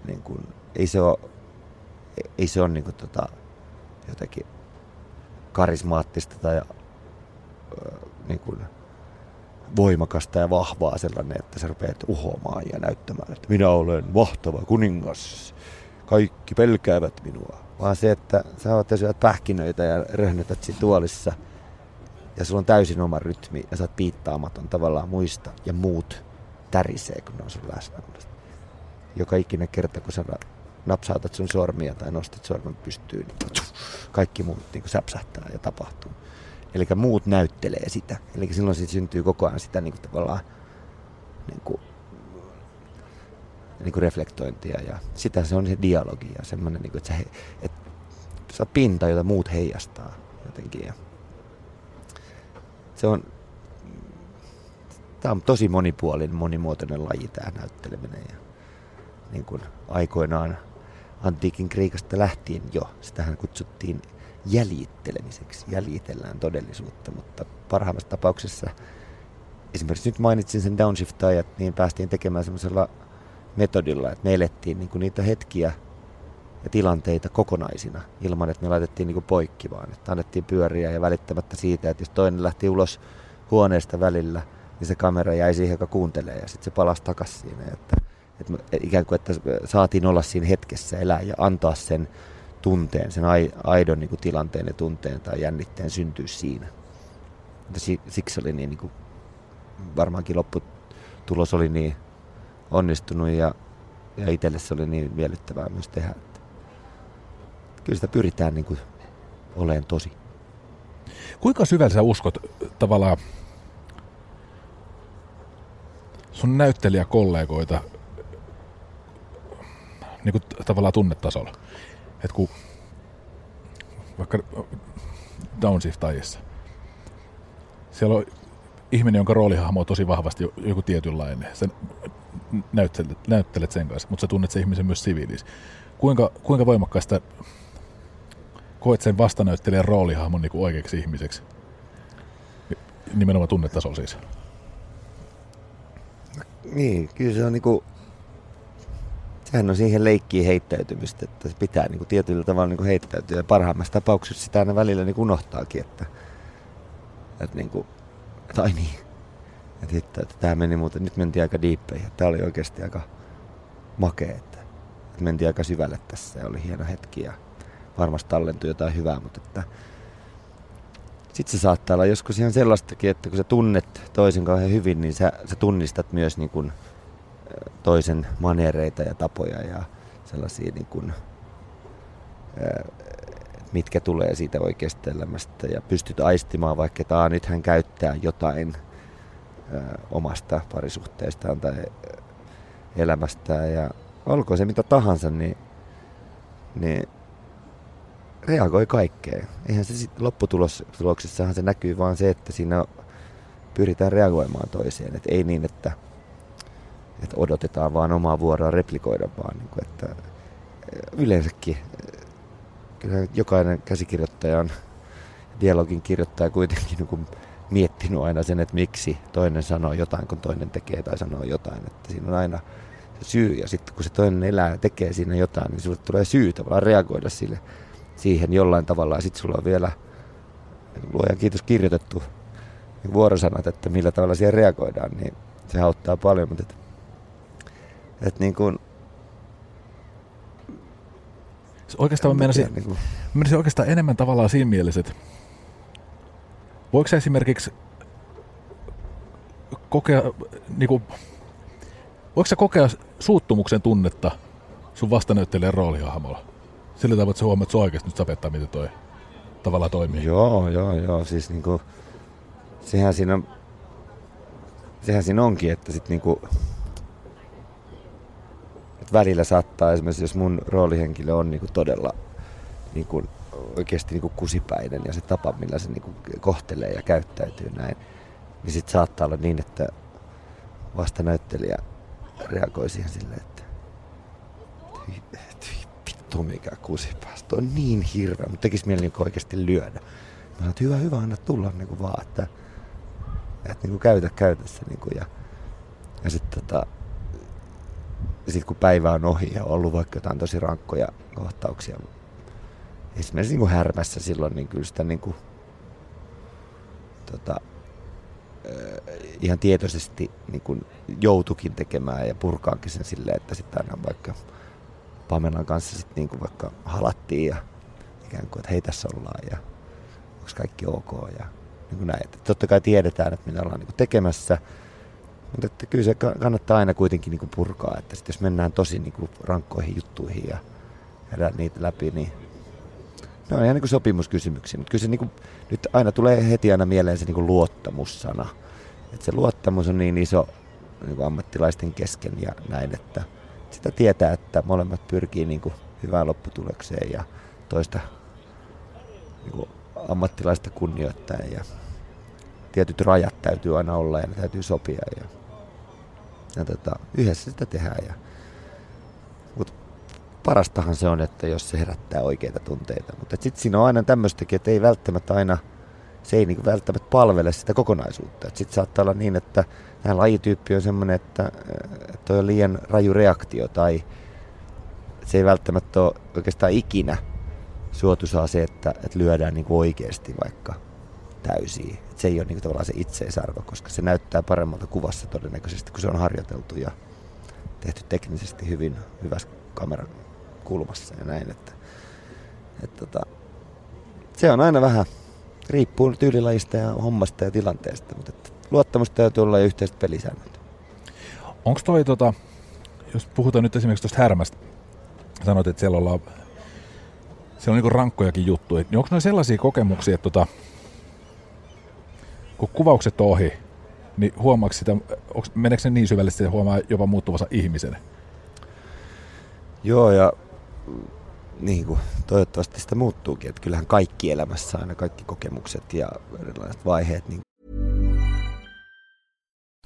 Niin kuin, ei se ole, ei se ole niin kuin, tota, jotenkin karismaattista tai niin kuin, voimakasta ja vahvaa sellainen, että sä rupeat uhomaan ja näyttämään, että minä olen mahtava kuningas. Kaikki pelkäävät minua. Vaan se, että sä oot ja syöt pähkinöitä ja röhnötät siinä tuolissa ja sulla on täysin oma rytmi ja sä oot piittaamaton tavallaan muista ja muut tärisee, kun ne on sun läsnä. Joka ikinen kerta, kun sä napsautat sun sormia tai nostat sormen pystyyn, niin kaikki muut niin säpsähtää ja tapahtuu. Eli muut näyttelee sitä. Eli silloin siitä syntyy koko ajan sitä niin kuin tavallaan niin kuin, niin kuin reflektointia ja sitä se on se dialogi ja semmoinen, niin kuin, että, sä, että sä oot pinta, jota muut heijastaa jotenkin. Ja se on, tämä on tosi monipuolinen, monimuotoinen laji tämä näytteleminen ja niin kuin aikoinaan antiikin Kreikasta lähtien jo, sitähän kutsuttiin jäljittelemiseksi. Jäljitellään todellisuutta, mutta parhaimmassa tapauksessa esimerkiksi nyt mainitsin sen downshift-ajat, niin päästiin tekemään semmoisella metodilla, että me elettiin niin kuin niitä hetkiä ja tilanteita kokonaisina, ilman että me laitettiin niin kuin poikki vaan. Että annettiin pyöriä ja välittämättä siitä, että jos toinen lähti ulos huoneesta välillä, niin se kamera jäi siihen, joka kuuntelee ja sitten se palasi takaisin siinä. Että, että ikään kuin, että saatiin olla siinä hetkessä, elää ja antaa sen tunteen, sen aidon niin kuin tilanteen ja tunteen tai jännitteen syntyy siinä. Mutta siksi oli niin, niin kuin, varmaankin lopputulos oli niin onnistunut ja, ja itselle se oli niin miellyttävää myös tehdä. Kyllä sitä pyritään niin kuin olemaan tosi. Kuinka syvällä sä uskot tavallaan sun näyttelijäkollegoita niin kuin tavallaan tunnetasolla? että kun vaikka downshift-ajissa, siellä on ihminen, jonka roolihahmo on tosi vahvasti joku tietynlainen. Sen näyttelet, näyttelet sen kanssa, mutta sä tunnet sen ihmisen myös siviilissä. Kuinka, kuinka voimakkaasta koet sen vastanäyttelijän roolihahmon niin kuin oikeaksi ihmiseksi? Nimenomaan tunnetasolla siis. Niin, kyllä se on niinku sehän on siihen leikkiin heittäytymistä, että se pitää niin kuin tietyllä tavalla niin kuin heittäytyä. Ja parhaimmassa tapauksessa sitä aina välillä niin kuin unohtaakin, että, että niin kuin, tai niin, että, että, että tämä meni muuten, nyt mentiin aika diippeihin. Tämä oli oikeasti aika makea, että, että mentiin aika syvälle tässä ja oli hieno hetki ja varmasti tallentui jotain hyvää, mutta että sitten se saattaa olla joskus ihan sellaistakin, että kun sä tunnet toisen kauhean hyvin, niin sä, sä tunnistat myös niin kuin toisen manereita ja tapoja ja sellaisia niin kuin, mitkä tulee siitä oikeasta elämästä ja pystyt aistimaan vaikka, että nyt hän käyttää jotain omasta parisuhteestaan tai elämästään ja olkoon se mitä tahansa, niin, niin reagoi kaikkeen. Eihän se lopputuloksessahan se näkyy vaan se, että siinä pyritään reagoimaan toiseen. Et ei niin, että että odotetaan vaan omaa vuoroa replikoida vaan. Niin kuin, että eh, yleensäkin eh, kyllä jokainen käsikirjoittaja on dialogin kirjoittaja kuitenkin niin kuin miettinyt aina sen, että miksi toinen sanoo jotain, kun toinen tekee tai sanoo jotain. Että siinä on aina syy ja sitten kun se toinen elää ja tekee siinä jotain, niin sinulle tulee syy tavallaan reagoida sille, siihen jollain tavalla. Ja sitten sulla on vielä, luojan kiitos, kirjoitettu vuorosanat, että millä tavalla siihen reagoidaan, niin se auttaa paljon. Mutta että että niin kuin, Oikeastaan mä menisin, niin kuin... menisin oikeastaan enemmän tavallaan siinä mielessä, että voiko sä esimerkiksi kokea, niin kuin, voiko sä kokea suuttumuksen tunnetta sun vastanäyttelijän roolihahmolla? Sillä tavalla, että sä huomaat, että se oikeasti nyt sapettaa, miten toi tavalla toimii. Joo, joo, joo. Siis niinku, sehän siinä sehän siinä onkin, että sit niinku, välillä saattaa esimerkiksi, jos mun roolihenkilö on niin kuin todella niin kuin oikeasti niin kuin kusipäinen ja se tapa, millä se niin kuin kohtelee ja käyttäytyy näin, niin sitten saattaa olla niin, että vasta näyttelijä reagoi siihen silleen, että vittu mikä kusipääs, toi on niin hirveä, mutta tekisi mieli niin oikeasti lyödä. Mä sanoin, että hyvä, hyvä, anna tulla niin kuin vaan, että, että niin kuin käytä käytössä. Niin kuin, ja, ja sitten tota, sitten kun päivä on ohi ja on ollut vaikka jotain tosi rankkoja kohtauksia, esimerkiksi niin kuin härmässä silloin, niin kyllä sitä niin kuin, tota, ihan tietoisesti niin kuin joutukin tekemään ja purkaankin sen silleen, että sitten aina vaikka Pamelan kanssa sitten niin kuin vaikka halattiin ja ikään kuin, että hei tässä ollaan ja onko kaikki ok ja niin kuin näin. Totta kai tiedetään, että mitä ollaan niin kuin tekemässä, mutta että kyllä se kannattaa aina kuitenkin niin kuin purkaa, että sit jos mennään tosi niin kuin rankkoihin juttuihin ja käydään niitä läpi, niin ne on ihan niin kuin sopimuskysymyksiä, mutta kyllä se niin kuin, nyt aina tulee heti aina mieleen se niin kuin luottamussana. Että se luottamus on niin iso niin kuin ammattilaisten kesken ja näin, että sitä tietää, että molemmat pyrkii niin kuin hyvään lopputulokseen ja toista niin kuin ammattilaista kunnioittaen ja tietyt rajat täytyy aina olla ja ne täytyy sopia ja, ja tota, yhdessä sitä tehdään. Ja, mutta parastahan se on, että jos se herättää oikeita tunteita. Mutta sitten siinä on aina tämmöistäkin, että ei välttämättä aina, se ei niinku välttämättä palvele sitä kokonaisuutta. Sitten saattaa olla niin, että tämä lajityyppi on semmoinen, että, että on liian raju reaktio tai se ei välttämättä ole oikeastaan ikinä suotuisaa se, että, että lyödään niinku oikeasti vaikka täysiä. Et se ei ole niinku tavallaan se itseisarvo, koska se näyttää paremmalta kuvassa todennäköisesti, kun se on harjoiteltu ja tehty teknisesti hyvin hyvässä kameran kulmassa ja näin. Että, että tota, se on aina vähän, riippuu tyylilajista ja hommasta ja tilanteesta, mutta että luottamusta täytyy olla ja yhteiset pelisäännöt. Onko toi, tota, jos puhutaan nyt esimerkiksi tuosta härmästä, sanoit, että siellä ollaan siellä on niinku rankkojakin juttuja, niin onko noin sellaisia kokemuksia, että tota, kun kuvaukset on ohi, niin huomaako sitä, onks, meneekö se niin syvällisesti, että huomaa jopa muuttuvansa ihmisen? Joo, ja niin kuin, toivottavasti sitä muuttuukin. Että kyllähän kaikki elämässä, aina kaikki kokemukset ja erilaiset vaiheet. Niin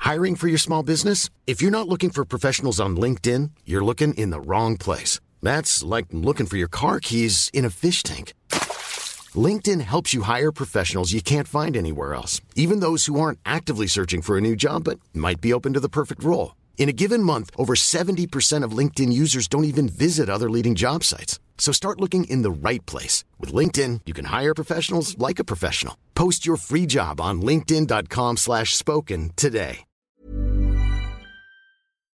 Hiring for your small business? If you're not looking for professionals on LinkedIn, you're looking in the wrong place. That's like looking for your car keys in a fish tank. LinkedIn helps you hire professionals you can't find anywhere else, even those who aren't actively searching for a new job but might be open to the perfect role. In a given month, over 70% of LinkedIn users don't even visit other leading job sites. So start looking in the right place. With LinkedIn, you can hire professionals like a professional. Post your free job on linkedin.com slash spoken today.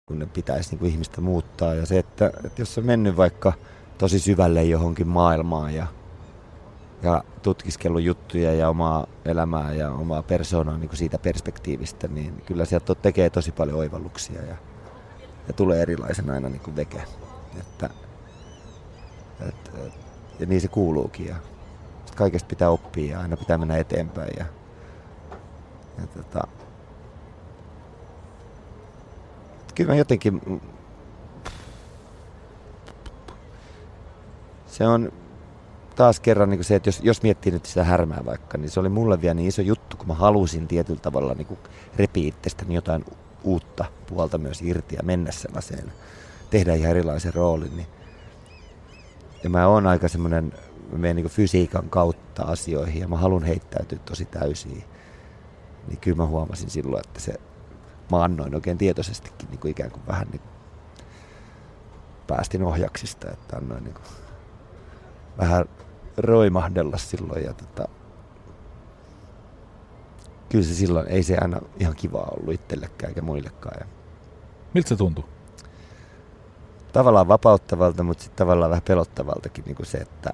kun pitäisi niin kuin ihmistä muuttaa. Ja se, että, että jos on mennyt vaikka tosi syvälle johonkin maailmaan ja, ja tutkiskellut juttuja ja omaa elämää ja omaa persoonaa niin kuin siitä perspektiivistä, niin kyllä sieltä tekee tosi paljon oivalluksia ja, ja tulee erilaisen aina niin kuin veke. Että, et, et, ja niin se kuuluukin. Ja kaikesta pitää oppia ja aina pitää mennä eteenpäin. Ja, ja tota, kyllä mä jotenkin... Se on taas kerran niin se, että jos, jos miettii nyt sitä härmää vaikka, niin se oli mulle vielä niin iso juttu, kun mä halusin tietyllä tavalla niin kuin repiä itsestäni jotain uutta puolta myös irti ja mennä sellaiseen, tehdä ihan erilaisen roolin. Niin. Ja mä oon aika semmoinen, mä menen niin fysiikan kautta asioihin ja mä haluan heittäytyä tosi täysin. Niin kyllä mä huomasin silloin, että se mä annoin oikein tietoisestikin niin kuin ikään kuin vähän niin kuin päästin ohjaksista, että annoin niin kuin vähän roimahdella silloin ja tota, kyllä se silloin, ei se aina ihan kiva ollut itsellekään eikä muillekaan. Ja Miltä se tuntui? tavallaan vapauttavalta, mutta sitten tavallaan vähän pelottavaltakin niin kuin se, että,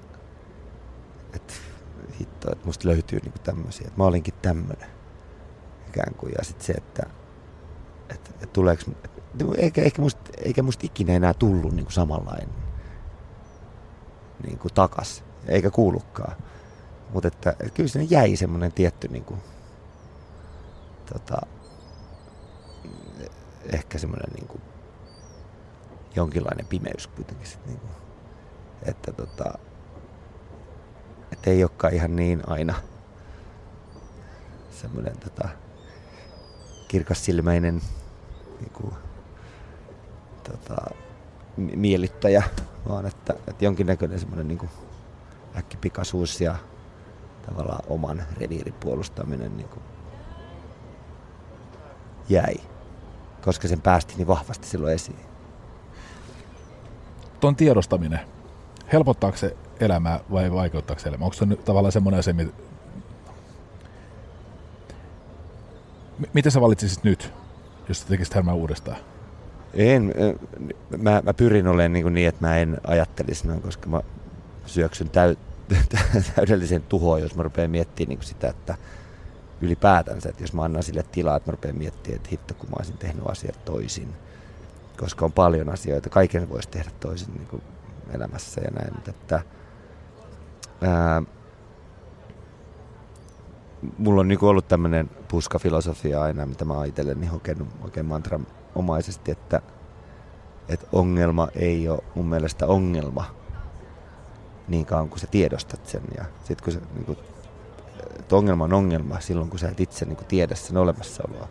että hitto, että musta löytyy niin kuin tämmöisiä, että mä olinkin tämmöinen ikään kuin. Ja sitten se, että, että, että tuleeko, eikä, eikä, musta, eikä musta ikinä enää tullut niin kuin samanlainen niin kuin takas, eikä kuulukaan. Mutta että, että kyllä sinne jäi semmoinen tietty niin kuin, tota, ehkä semmoinen niin kuin, jonkinlainen pimeys kuitenkin sit, niin kuin, että tota, että ei olekaan ihan niin aina semmoinen tota, kirkassilmäinen niin kuin, tota, mi- miellyttäjä, vaan että, että jonkinnäköinen semmoinen niin kuin äkkipikaisuus ja tavallaan oman reviirin puolustaminen niin kuin jäi, koska sen päästi niin vahvasti silloin esiin. Tuon tiedostaminen, helpottaako se elämää vai vaikeuttaako se elämää? Onko se nyt tavallaan semmoinen asia, mi- M- miten sä valitsisit nyt, jos sä tekisit härmää uudestaan? En, mä, mä pyrin olemaan niin, niin, että mä en ajattelisi noin, koska mä syöksyn täy, täydellisen tuhoon, jos mä rupean miettimään niin kuin sitä, että ylipäätänsä, että jos mä annan sille tilaa, että mä rupean miettimään, että hitto kun mä olisin tehnyt asiat toisin, koska on paljon asioita, kaiken voisi tehdä toisin niin kuin elämässä ja näin, mutta että ää, mulla on niin ollut tämmöinen puskafilosofia aina, mitä mä oon itselleni hokenut oikein mantran omaisesti, että, että ongelma ei ole mun mielestä ongelma niin kauan kuin sä tiedostat sen. Ja sit kun se, niin kuin, että ongelma on ongelma silloin, kun sä et itse niin kuin tiedä sen olemassaoloa.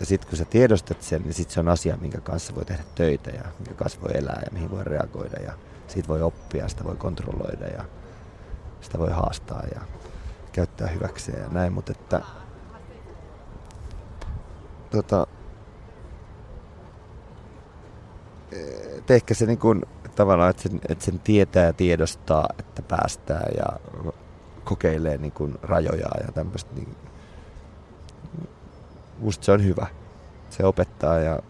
Ja sitten kun sä tiedostat sen, niin sitten se on asia, minkä kanssa voi tehdä töitä ja minkä kanssa voi elää ja mihin voi reagoida. Ja siitä voi oppia, sitä voi kontrolloida ja sitä voi haastaa ja käyttää hyväkseen ja näin. Mutta että tota, et ehkä se niin kuin, tavallaan, että sen, että sen tietää ja tiedostaa, että päästään ja kokeilee niin kuin rajoja ja tämmöistä. Niin, musta se on hyvä. Se opettaa ja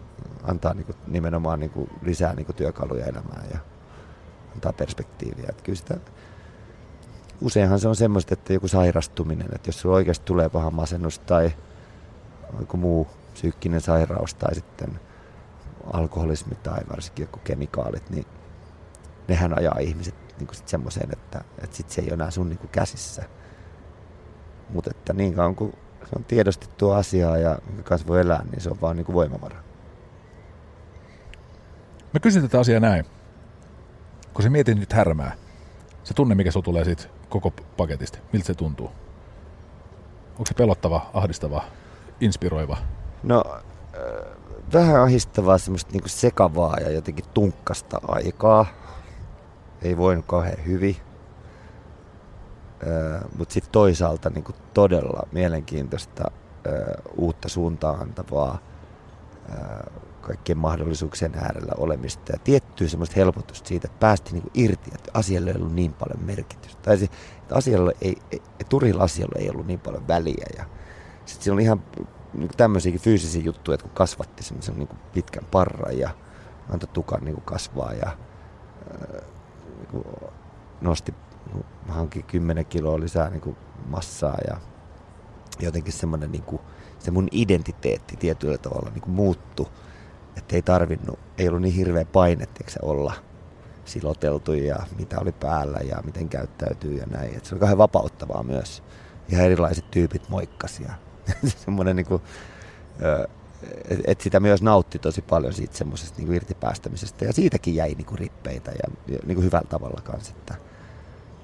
antaa niin kuin, nimenomaan niin kuin, lisää niin kuin, työkaluja elämään ja antaa perspektiiviä. Että kyllä sitä, useinhan se on semmoista, että joku sairastuminen, että jos sulla oikeasti tulee paha masennus tai joku muu psyykkinen sairaus tai sitten alkoholismi tai varsinkin joku kemikaalit, niin nehän ajaa ihmiset niin sit semmoiseen, että, että sit se ei ole enää sun niin kuin käsissä. Mutta että niin kauan kuin se on tiedostettu asiaa ja kanssa voi elää, niin se on vaan niin kuin voimavara. Mä kysyn tätä asiaa näin. Kun sä mietit nyt härmää, se tunne, mikä sulla tulee siitä koko paketista, miltä se tuntuu? Onko se pelottava, ahdistava, inspiroiva? No, äh, vähän ahistavaa, semmoista niinku sekavaa ja jotenkin tunkkasta aikaa. Ei voinut kauhean hyvin. Mutta sitten toisaalta niinku todella mielenkiintoista äh, uutta suuntaan antavaa kaikkien mahdollisuuksien äärellä olemista ja tiettyä semmoista helpotusta siitä, että päästi niinku irti, että asialle ei ollut niin paljon merkitystä. Tai se, että asialla ei, ei, turhilla asioilla ei ollut niin paljon väliä. Ja sitten siinä oli ihan niin tämmöisiäkin fyysisiä juttuja, että kun kasvatti semmoisen niin pitkän parran ja antoi tukan niin kasvaa ja ää, niin nosti, niin hankin 10 kiloa lisää niin massaa ja jotenkin semmoinen niin kuin, se mun identiteetti tietyllä tavalla niin muuttui että ei tarvinnut, ei ollut niin hirveä paine se olla siloteltu ja mitä oli päällä ja miten käyttäytyy ja näin. Et se oli kauhean vapauttavaa myös. Ihan erilaiset tyypit moikkasi ja semmoinen niin kuin, että et sitä myös nautti tosi paljon siitä semmoisesta niin irtipäästämisestä ja siitäkin jäi niin kuin rippeitä ja, ja niin kuin hyvällä tavalla kanssa, että,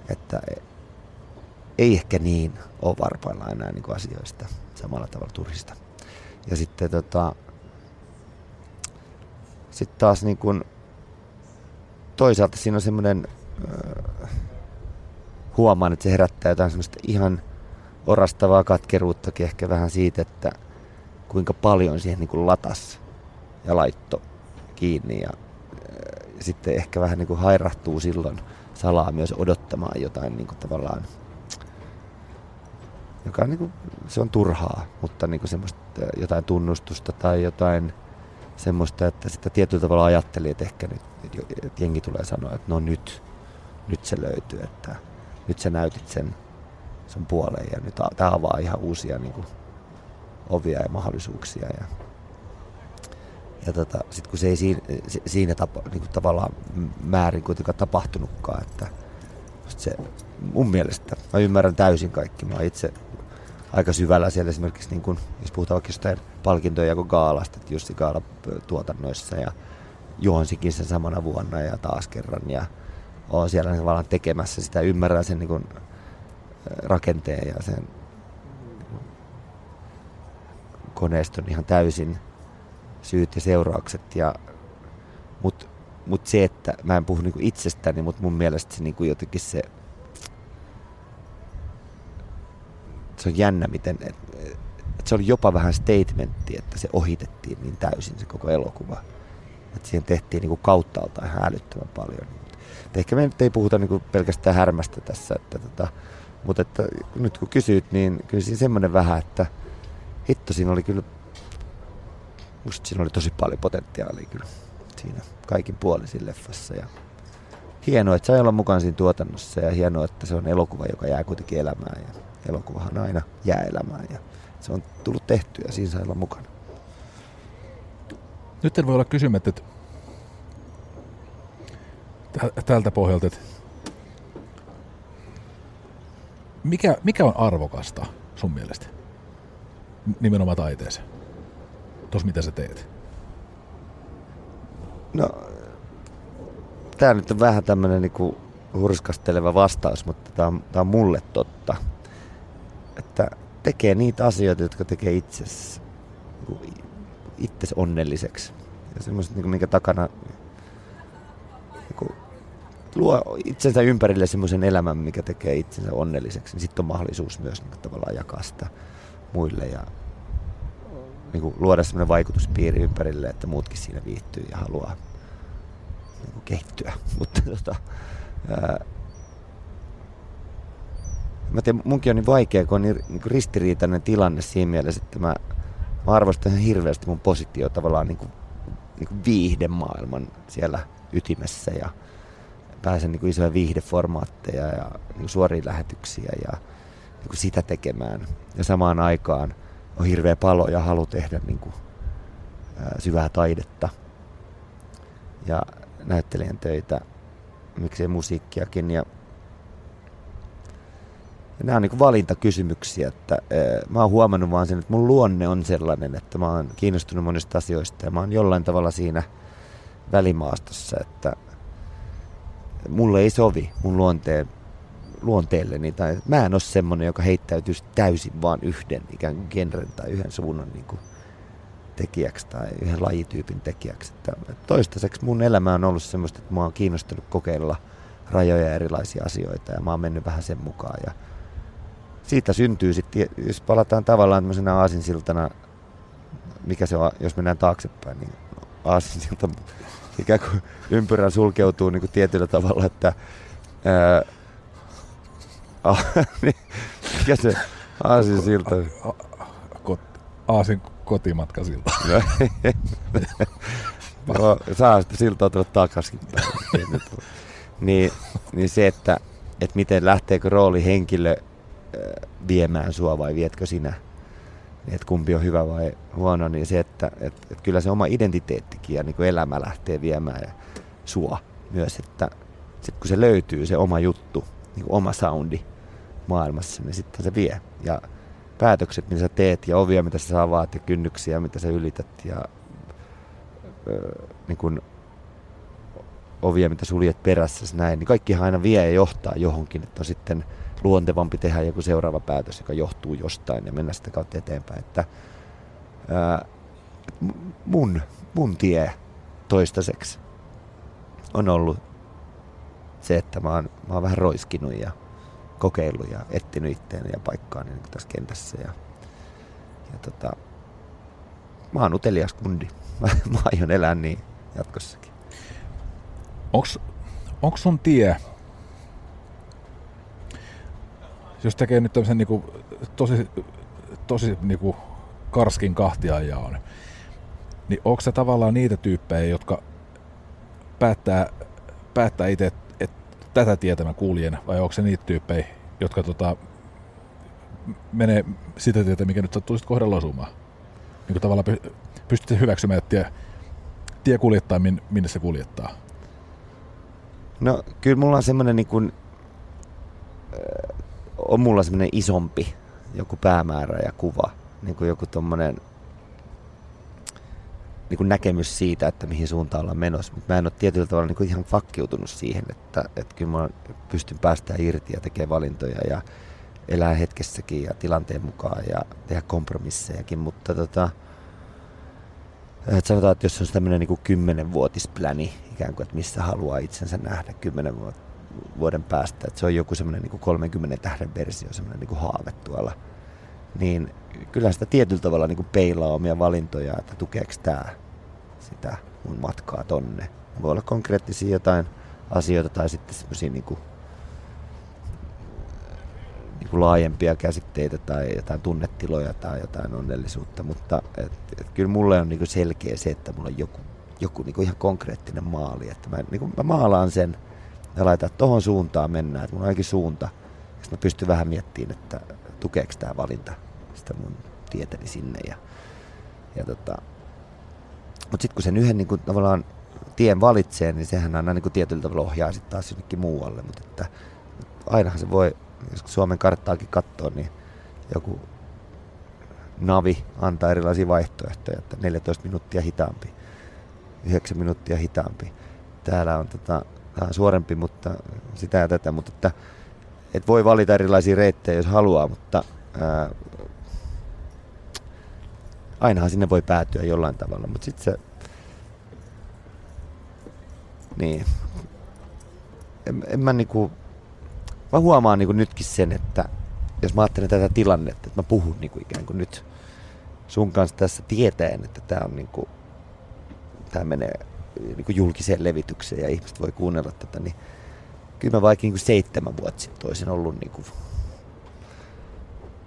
että ei ehkä niin ole varpailla enää niin kuin asioista samalla tavalla turhista. Ja sitten tota, sitten taas niin kuin, toisaalta siinä on semmoinen, äh, huomaan, että se herättää jotain semmoista ihan orastavaa katkeruuttakin ehkä vähän siitä, että kuinka paljon siihen niin kuin latas ja laitto kiinni ja, ja sitten ehkä vähän niin kuin hairahtuu silloin salaa myös odottamaan jotain niin kuin tavallaan joka on niin kuin, se on turhaa, mutta niin kuin semmoista jotain tunnustusta tai jotain semmoista, että sitä tietyllä tavalla ajatteli, että ehkä nyt että jengi tulee sanoa, että no nyt, nyt se löytyy, että nyt sä näytit sen sun puoleen ja nyt tämä avaa ihan uusia niin kuin, ovia ja mahdollisuuksia. Ja, ja tota, sitten kun se ei siinä, siinä tapa, niin kuin tavallaan määrin kuitenkaan tapahtunutkaan, että se mun mielestä, mä ymmärrän täysin kaikki, mä itse aika syvällä siellä esimerkiksi, niin kun, jos puhutaan vaikka jostain palkintoja kuin Gaalasta, että Jussi Gaala tuotannoissa ja juonsikin sen samana vuonna ja taas kerran ja on siellä tavallaan tekemässä sitä, ymmärrän sen niin kun, rakenteen ja sen koneiston ihan täysin syyt ja seuraukset. Ja, mutta mut se, että mä en puhu niinku itsestäni, mutta mun mielestä se niinku jotenkin se se on jännä, miten et, et se oli jopa vähän statementti, että se ohitettiin niin täysin se koko elokuva. Että siihen tehtiin niinku kauttaaltaan ihan älyttömän paljon. Et ehkä me nyt ei puhuta niinku pelkästään härmästä tässä, että tota, Mutta että nyt kun kysyit, niin kyllä siinä semmoinen vähän, että hitto siinä oli kyllä, musta siinä oli tosi paljon potentiaalia kyllä siinä kaikin puolisin leffassa. Ja hienoa, että sai olla mukaan siinä tuotannossa ja hienoa, että se on elokuva, joka jää kuitenkin elämään. Ja elokuvahan aina jää elämään ja se on tullut tehtyä ja siinä sai olla mukana. Nyt en voi olla kysymättä, että tältä pohjalta, että mikä, mikä on arvokasta sun mielestä nimenomaan taiteeseen? Tuossa mitä sä teet? No, tämä nyt on vähän tämmöinen niinku hurskasteleva vastaus, mutta tämä on, on mulle totta. Että tekee niitä asioita, jotka tekee itsessä, niinku onnelliseksi. Ja semmoiset, niinku, minkä takana niinku, luo itsensä ympärille semmoisen elämän, mikä tekee itsensä onnelliseksi. Niin sitten on mahdollisuus myös niinku, tavallaan jakaa sitä muille ja niinku, luoda semmoinen vaikutuspiiri ympärille, että muutkin siinä viihtyy ja haluaa niinku, kehittyä. Mutta tota, ää, mä tiedän, munkin on niin vaikea, kun on niin, niin ristiriitainen tilanne siinä mielessä, että mä, mä arvostan hirveästi mun positio tavallaan niin kuin, niin kuin viihdemaailman siellä ytimessä ja pääsen niin kuin isoja viihdeformaatteja ja niin kuin suoria lähetyksiä ja niin kuin sitä tekemään. Ja samaan aikaan on hirveä palo ja halu tehdä niin kuin, ää, syvää taidetta ja näyttelijän töitä, miksei musiikkiakin. Ja ja nämä on niin valintakysymyksiä, että ää, mä oon huomannut vaan sen, että mun luonne on sellainen, että mä oon kiinnostunut monista asioista ja mä oon jollain tavalla siinä välimaastossa, että mulle ei sovi mun luonteen, luonteelleni. Tai mä en ole semmonen, joka heittäytyisi täysin vaan yhden ikään kuin genren tai yhden suunnan niin kuin tekijäksi tai yhden lajityypin tekijäksi. Että toistaiseksi mun elämä on ollut semmoista, että mä oon kiinnostunut kokeilla rajoja ja erilaisia asioita ja mä oon mennyt vähän sen mukaan. Ja siitä syntyy sitten, jos palataan tavallaan tämmöisenä aasinsiltana, mikä se on, jos mennään taaksepäin, niin aasinsilta ikään kuin ympyrä sulkeutuu niin kuin tietyllä tavalla, että ää, niin, mikä se aasinsilta? Kot, aasin kotimatka silta. no, saa sitä siltaa tulla takaisin. niin, niin se, että, että miten lähteekö rooli henkilö viemään sua vai vietkö sinä. Että kumpi on hyvä vai huono, niin se, että et, et kyllä se oma identiteettikin ja niin kuin elämä lähtee viemään ja sua myös, että sit kun se löytyy, se oma juttu, niin kuin oma soundi maailmassa, niin sitten se vie. Ja päätökset, mitä sä teet ja ovia, mitä sä avaat ja kynnyksiä, mitä sä ylität ja ö, niin kuin ovia, mitä suljet perässä näin, niin kaikkihan aina vie ja johtaa johonkin, että on sitten luontevampi tehdä joku seuraava päätös, joka johtuu jostain ja mennä sitä kautta eteenpäin. Että, ää, mun, mun tie toistaiseksi on ollut se, että mä oon, mä oon vähän roiskinut ja kokeillut ja etsinyt itteeni ja paikkaani niin tässä kentässä. Ja, ja tota, mä oon utelias kundi. Mä, mä aion elää niin jatkossakin. Onks, onks sun tie jos tekee nyt tämmöisen niinku, tosi, tosi niinku karskin kahtiajaon, niin onko se tavallaan niitä tyyppejä, jotka päättää, päättää itse, että et, tätä tietä mä kuljen, vai onko se niitä tyyppejä, jotka tota, menee sitä tietä, mikä nyt sattuu sitten kohdalla osumaan? Niin kuin tavallaan pystytte hyväksymään, että tie, tie kuljettaa, minne se kuljettaa? No kyllä mulla on semmoinen niin kuin, on mulla semmoinen isompi joku päämäärä ja kuva, niin kuin joku tommonen niin kuin näkemys siitä, että mihin suuntaan ollaan menossa. Mutta mä en ole tietyllä tavalla niin kuin ihan fakkiutunut siihen, että, että kyllä mä pystyn päästään irti ja tekemään valintoja ja elää hetkessäkin ja tilanteen mukaan ja tehdä kompromissejakin. Mutta tota, että sanotaan, että jos on tämmöinen niin kymmenenvuotispläni ikään kuin, että missä haluaa itsensä nähdä kymmenen vuoden päästä, että se on joku semmoinen niin 30 tähden versio, semmoinen niin haave tuolla, niin kyllä sitä tietyllä tavalla niin kuin peilaa omia valintoja, että tukeeko tämä sitä mun matkaa tonne. Voi olla konkreettisia jotain asioita tai sitten semmoisia niin niin laajempia käsitteitä tai jotain tunnetiloja tai jotain onnellisuutta, mutta et, et kyllä mulle on niin selkeä se, että mulla on joku, joku niin ihan konkreettinen maali, että mä, niin mä maalaan sen ja laitan, että tohon suuntaan mennään, että mulla on ainakin suunta. Sitten mä pystyn vähän miettimään, että tukeeko tämä valinta sitä mun tietäni sinne. Ja, ja tota, mutta sitten kun sen yhden niin kuin, tavallaan tien valitsee, niin sehän aina niin kuin tietyllä tavalla ohjaa sitten taas jonnekin muualle. Mutta että ainahan se voi, jos Suomen karttaakin katsoo, niin joku navi antaa erilaisia vaihtoehtoja, että 14 minuuttia hitaampi, 9 minuuttia hitaampi. Täällä on tota, vähän suorempi, mutta sitä ja tätä, mutta että, et voi valita erilaisia reittejä, jos haluaa, mutta ää, ainahan sinne voi päätyä jollain tavalla, mutta sitten se, niin, en, en mä niinku, mä huomaan niinku nytkin sen, että jos mä ajattelen tätä tilannetta, että mä puhun niinku ikään kuin nyt sun kanssa tässä tietäen, että tämä on niinku, tää menee niinku julkiseen levitykseen ja ihmiset voi kuunnella tätä, niin kyllä mä vaikka niinku seitsemän vuotta sitten olisin ollut niinku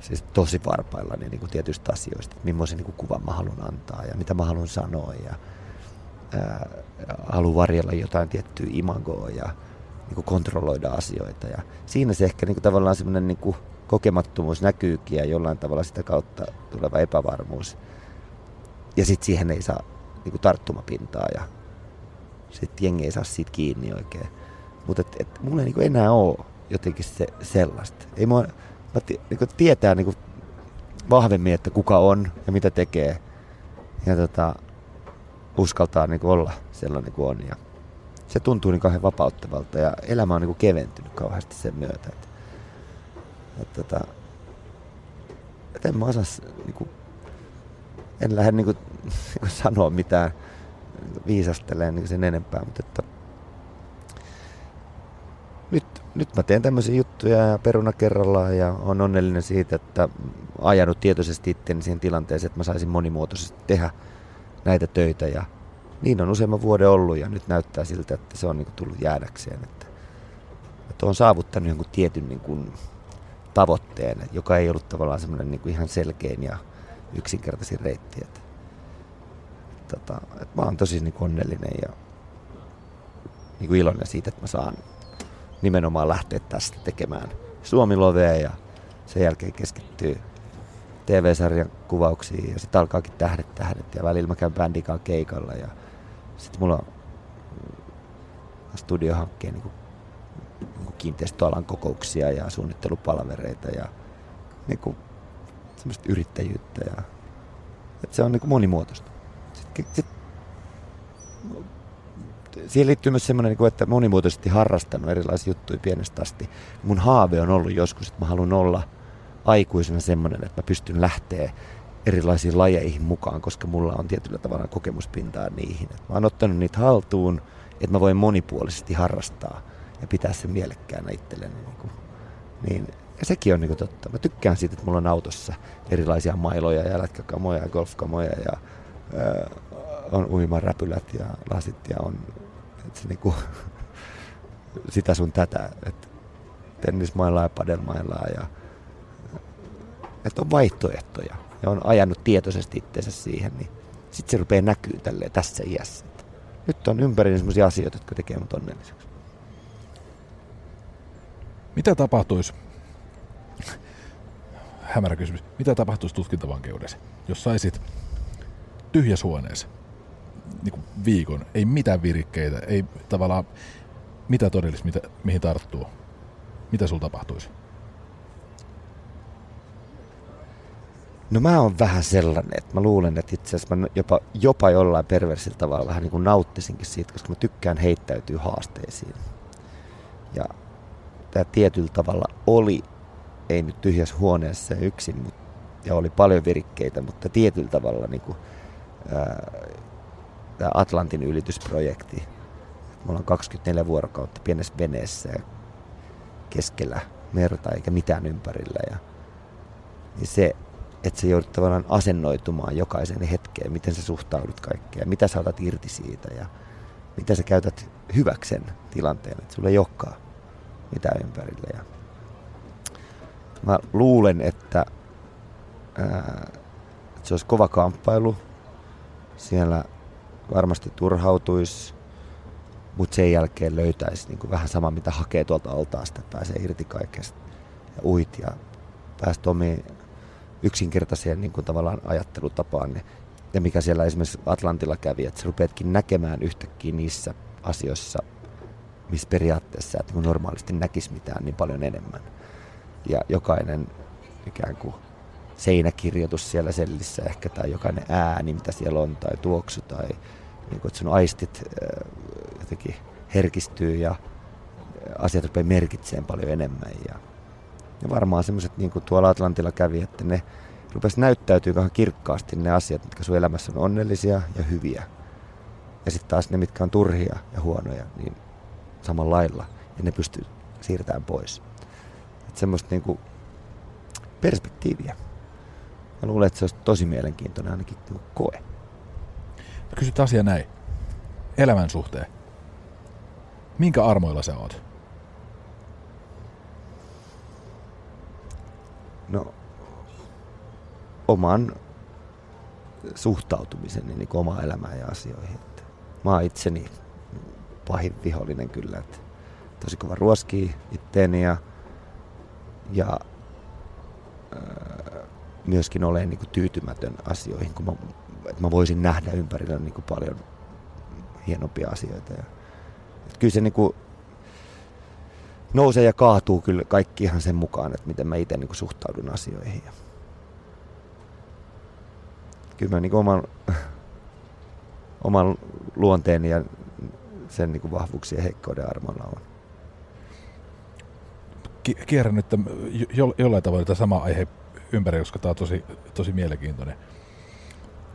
siis tosi varpailla niin, niin kuin tietyistä asioista, että millaisen niin kuin kuvan mä haluan antaa ja mitä mä haluan sanoa ja ää, haluan varjella jotain tiettyä imagoa ja niin kuin kontrolloida asioita. Ja siinä se ehkä niin kuin tavallaan semmoinen niin kuin kokemattomuus näkyykin ja jollain tavalla sitä kautta tuleva epävarmuus. Ja sitten siihen ei saa niin kuin tarttumapintaa ja sitten jengi ei saa siitä kiinni oikein. Mutta et, et, mulla ei niin kuin enää ole jotenkin se, sellaista. Ei mua, mä t- niin kuin tietää niin kuin vahvemmin, että kuka on ja mitä tekee. Ja tota, uskaltaa niin kuin olla sellainen kuin on. Ja se tuntuu niin kauhean vapauttavalta ja elämä on niin keventynyt kauheasti sen myötä. Että, että, tota, että en mä osaa, niin kuin, en lähde niin kuin, niin kuin sanoa mitään viisasteleen niin sen enempää, mutta että nyt, mä teen tämmöisiä juttuja ja peruna kerrallaan ja on onnellinen siitä, että ajanut tietoisesti itteni siihen tilanteeseen, että mä saisin monimuotoisesti tehdä näitä töitä ja niin on useamman vuoden ollut ja nyt näyttää siltä, että se on niin tullut jäädäkseen. Että, että on saavuttanut jonkun tietyn niin kuin tavoitteen, joka ei ollut tavallaan semmoinen niin ihan selkein ja yksinkertaisin reitti. Että, tota, että mä oon tosi niin onnellinen ja niin kuin iloinen siitä, että mä saan nimenomaan lähteä tästä tekemään Suomi-lovea ja sen jälkeen keskittyy TV-sarjan kuvauksiin ja sitten alkaakin tähdet tähdet ja välillä mä käyn bändikaan keikalla ja sitten mulla on studiohankkeen niin kuin, niin kuin kiinteistöalan kokouksia ja suunnittelupalvereita ja niin kuin, semmoista yrittäjyyttä ja että se on niin kuin monimuotoista. Sitten, sit, siihen liittyy myös semmoinen, niin että monimuotoisesti harrastanut erilaisia juttuja pienestä asti. Mun haave on ollut joskus, että mä haluan olla aikuisena semmoinen, että mä pystyn lähteä erilaisiin lajeihin mukaan, koska mulla on tietyllä tavalla kokemuspintaa niihin. Mä oon ottanut niitä haltuun, että mä voin monipuolisesti harrastaa ja pitää sen mielekkäänä itselleni. Niin, niin ja sekin on niin totta. Mä tykkään siitä, että mulla on autossa erilaisia mailoja ja lätkäkamoja ja golfkamoja ja äh, on uimaräpylät ja lasit ja on se niinku, sitä sun tätä, että tennismailla ja padelmailla ja että on vaihtoehtoja ja on ajanut tietoisesti itsensä siihen, niin sitten se rupeaa näkyy tälleen tässä iässä. Nyt on ympärillä sellaisia asioita, jotka tekee mut onnelliseksi. Mitä tapahtuisi, hämärä kysymys, mitä tapahtuisi tutkintavankeudessa, jos saisit tyhjäs huoneessa niin kuin viikon, ei mitään virikkeitä, ei tavallaan mitä todellista, mitä, mihin tarttuu. Mitä sulla tapahtuisi? No mä oon vähän sellainen, että mä luulen, että itse asiassa mä jopa, jopa jollain perversillä tavalla vähän niin kuin nauttisinkin siitä, koska mä tykkään heittäytyä haasteisiin. Ja tämä tietyllä tavalla oli, ei nyt tyhjässä huoneessa yksin, mutta, ja oli paljon virikkeitä, mutta tietyllä tavalla niin kuin, ää, tämä Atlantin ylitysprojekti. Me ollaan 24 vuorokautta pienessä veneessä ja keskellä merta eikä mitään ympärillä. Ja, niin se, että se joudut tavallaan asennoitumaan jokaisen hetkeen, miten sä suhtaudut kaikkeen, mitä sä otat irti siitä ja mitä sä käytät hyväksen tilanteen, että sulla ei olekaan mitään ympärillä. Ja Mä luulen, että, ää, että se olisi kova kamppailu. Siellä varmasti turhautuisi, mutta sen jälkeen löytäisi niin kuin vähän sama, mitä hakee tuolta altaasta, pääsee irti kaikesta ja uit ja päästä omiin yksinkertaiseen niin kuin tavallaan ajattelutapaan. Ja mikä siellä esimerkiksi Atlantilla kävi, että sä rupeatkin näkemään yhtäkkiä niissä asioissa, missä periaatteessa että normaalisti näkisi mitään niin paljon enemmän. Ja jokainen ikään kuin seinäkirjoitus siellä sellissä ehkä, tai jokainen ääni, mitä siellä on, tai tuoksu, tai niin kuin, että sun aistit äh, jotenkin herkistyy ja asiat rupeaa merkitsemään paljon enemmän. Ja, ja varmaan semmoiset, niin kuin tuolla Atlantilla kävi, että ne rupesi näyttäytyy kirkkaasti ne asiat, mitkä sun elämässä on onnellisia ja hyviä. Ja sitten taas ne, mitkä on turhia ja huonoja, niin samalla lailla. Ja ne pystyy siirtämään pois. Että semmoista niinku perspektiiviä. Mä luulen, että se olisi tosi mielenkiintoinen ainakin koe. Mä kysyt asia näin. Elämän suhteen. Minkä armoilla sä oot? No, oman suhtautumiseni niin omaan elämään ja asioihin. Että mä oon itseni pahin vihollinen kyllä. Että tosi kova ruoskii itteeni ja, ja äh, myöskin olen niin kuin, tyytymätön asioihin, kun mä, että mä voisin nähdä ympärillä niin kuin, paljon hienompia asioita. Ja, että kyllä se niin kuin, nousee ja kaatuu kyllä kaikki ihan sen mukaan, että miten mä itse niin kuin, suhtaudun asioihin. Ja, kyllä mä niin oman, oman luonteeni ja sen niin vahvuuksien ja heikkouden armoilla on. Kierrän nyt jo, jollain tavalla tätä sama aihe ympäri, koska tämä on tosi, tosi mielenkiintoinen.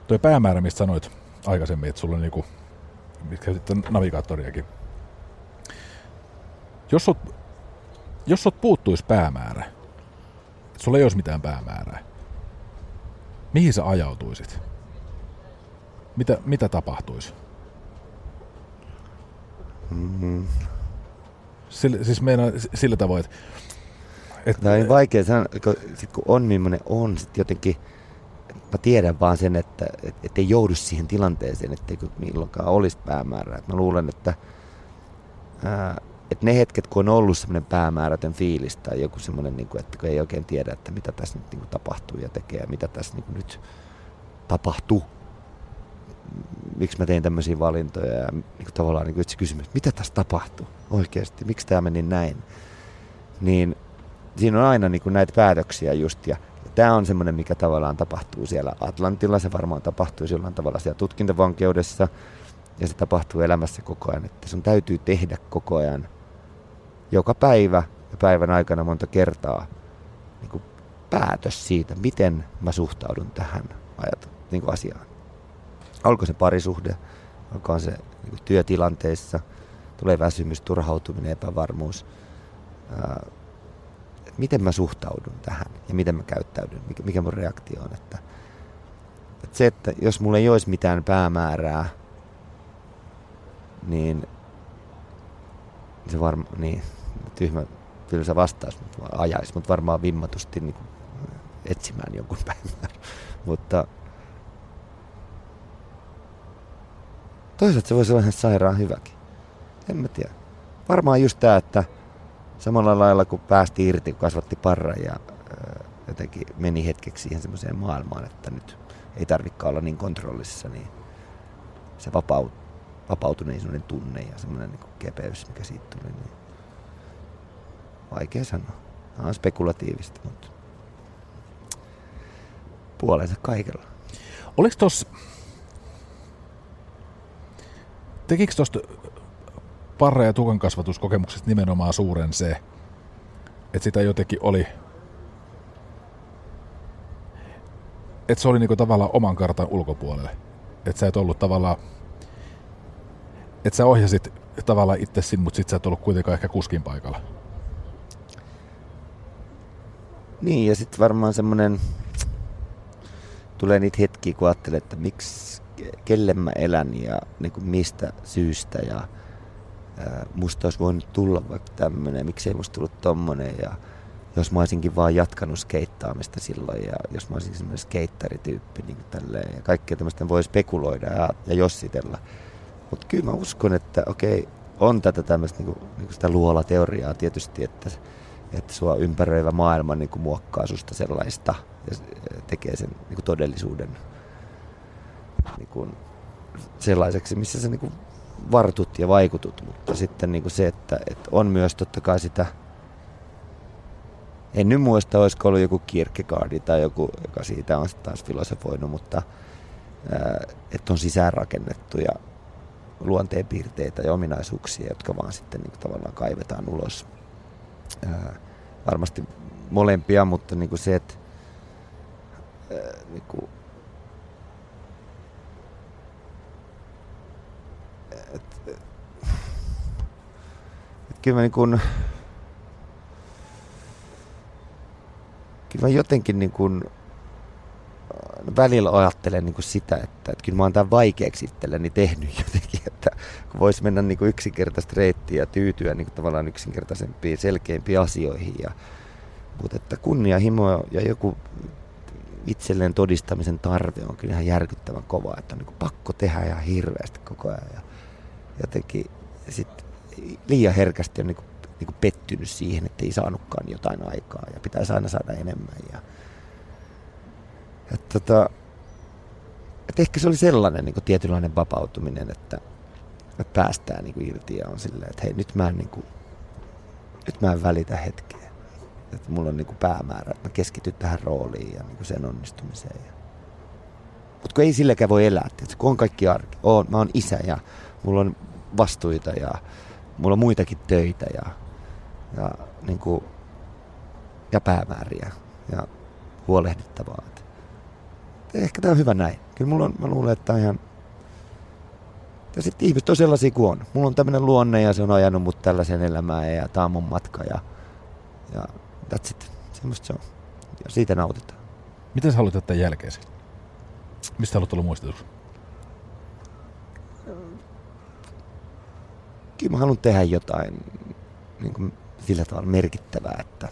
Tuo päämäärä, mistä sanoit aikaisemmin, että sulla on niinku, mitkä sitten navigaattoriakin. Jos sut, jos sut puuttuisi päämäärä, että sulla ei olisi mitään päämäärää, Mihin sä ajautuisit? Mitä, mitä tapahtuisi? Mm-hmm. Sillä, siis meinaa sillä tavoin, että... Et, Tämä on vaikea sanoa, kun, sit kun on millainen on, sit jotenkin mä tiedän vaan sen, että et, et ei joudu siihen tilanteeseen, ettei milloinkaan olisi päämäärää. Et mä luulen, että ää, että ne hetket, kun on ollut semmoinen päämäärätön fiilis tai joku semmoinen, niin kuin, että kun ei oikein tiedä, että mitä tässä nyt niin kuin, tapahtuu ja tekee ja mitä tässä niin kuin, nyt tapahtuu, miksi mä tein tämmöisiä valintoja ja niin kuin, tavallaan niin kuin, se kysymys, että mitä tässä tapahtuu oikeasti, miksi tämä meni näin, niin siinä on aina niin kuin, näitä päätöksiä just ja tämä on semmoinen, mikä tavallaan tapahtuu siellä Atlantilla, se varmaan tapahtuu jollain tavalla siellä tutkintavankeudessa ja se tapahtuu elämässä koko ajan, että sun täytyy tehdä koko ajan joka päivä ja päivän aikana monta kertaa niin kuin päätös siitä, miten mä suhtaudun tähän ajat, niin kuin asiaan. Olko se parisuhde, olkoon se niin kuin työtilanteissa, tulee väsymys, turhautuminen, epävarmuus. Ää, miten mä suhtaudun tähän ja miten mä käyttäydyn, mikä, mikä mun reaktio on. Että, että se, että jos mulla ei olisi mitään päämäärää, niin se varmaan, niin, tyhmä tylsä vastaus, mutta ajaisi, mutta varmaan vimmatusti niin etsimään jonkun päivän. mutta toisaalta se voisi olla ihan sairaan hyväkin. En mä tiedä. Varmaan just tämä, että samalla lailla kun päästi irti, kun kasvatti parra ja jotenkin meni hetkeksi siihen semmoiseen maailmaan, että nyt ei tarvikaan olla niin kontrollissa, niin se vapaut, vapautuneisuuden tunne ja semmoinen niin kepeys, mikä siitä tuli. Niin Vaikea sanoa. Tämä on spekulatiivista, mutta puolensa kaikella. Oliko tuossa... Tekikö tuosta parra- ja tukan kasvatuskokemuksesta nimenomaan suuren se, että sitä jotenkin oli... Että se oli niinku tavallaan oman kartan ulkopuolelle. Että sä et ollut tavallaan... Että sä ohjasit tavallaan itse sinne, mutta sit sä et ollut kuitenkaan ehkä kuskin paikalla. Niin, ja sitten varmaan semmoinen, tulee niitä hetkiä, kun ajattelee, että miksi, kelle mä elän ja niin kuin mistä syystä ja musta olisi voinut tulla vaikka tämmöinen, miksei musta tullut tommonen ja jos mä olisinkin vaan jatkanut skeittaamista silloin ja jos mä olisin semmoinen skeitterityyppi niin tälleen, ja kaikkea tämmöistä voi spekuloida ja, ja jossitella. Mutta kyllä mä uskon, että okei, on tätä tämmöistä niin kuin, niin kuin sitä luolateoriaa tietysti, että, että sua ympäröivä maailma niin kuin muokkaa susta sellaista ja tekee sen niin kuin todellisuuden niin kuin sellaiseksi, missä sä niin kuin vartut ja vaikutut, mutta sitten niin kuin se, että, että on myös totta kai sitä en nyt muista, olisiko ollut joku Kierkegaardi tai joku, joka siitä on taas filosofoinut, mutta että on sisäänrakennettuja luonteenpiirteitä ja ominaisuuksia, jotka vaan sitten niin kuin, tavallaan kaivetaan ulos. Varmasti molempia, mutta niin kuin se, että niin kuin, et, et, et kyllä mä niin kuin, kyllä mä jotenkin niin kuin, välillä ajattelen niin kuin sitä, että, että kyllä mä oon tämän vaikeaksi itselleni tehnyt jotenkin, että kun voisi mennä niin kuin yksinkertaista reittiä ja tyytyä niin kuin tavallaan yksinkertaisempiin, selkeimpiin asioihin. Ja, mutta että kunnianhimo ja joku itselleen todistamisen tarve on kyllä ihan järkyttävän kova, että on niin kuin pakko tehdä ihan hirveästi koko ajan. Ja jotenkin sit liian herkästi on niin kuin niin kuin pettynyt siihen, että ei saanutkaan jotain aikaa ja pitäisi aina saada enemmän. Ja, ja tota, että ehkä se oli sellainen niin kuin tietynlainen vapautuminen, että, että päästään niin kuin irti ja on silleen, että hei nyt mä en, niin kuin, nyt mä en välitä hetkeä. Että mulla on niin kuin päämäärä, että mä keskityn tähän rooliin ja niin kuin sen onnistumiseen. Ja... Mutta kun ei silläkään voi elää, että kun on kaikki arki. Oon, mä oon isä ja mulla on vastuita ja mulla on muitakin töitä ja ja, niin kuin, ja päämääriä ja huolehdittavaa. Et ehkä tämä on hyvä näin. Kyllä mulla on, mä luulen, että on ihan... Ja sitten ihmiset on sellaisia kuin on. Mulla on tämmöinen luonne ja se on ajanut mut tällaisen elämään ja tämä on mun matka ja, ja that's it. Semmoista se on. Ja siitä nautitaan. Miten sä haluat jättää jälkeesi? Mistä haluat olla muistetuksi? Kyllä mä haluan tehdä jotain niin kuin sillä tavalla merkittävää, että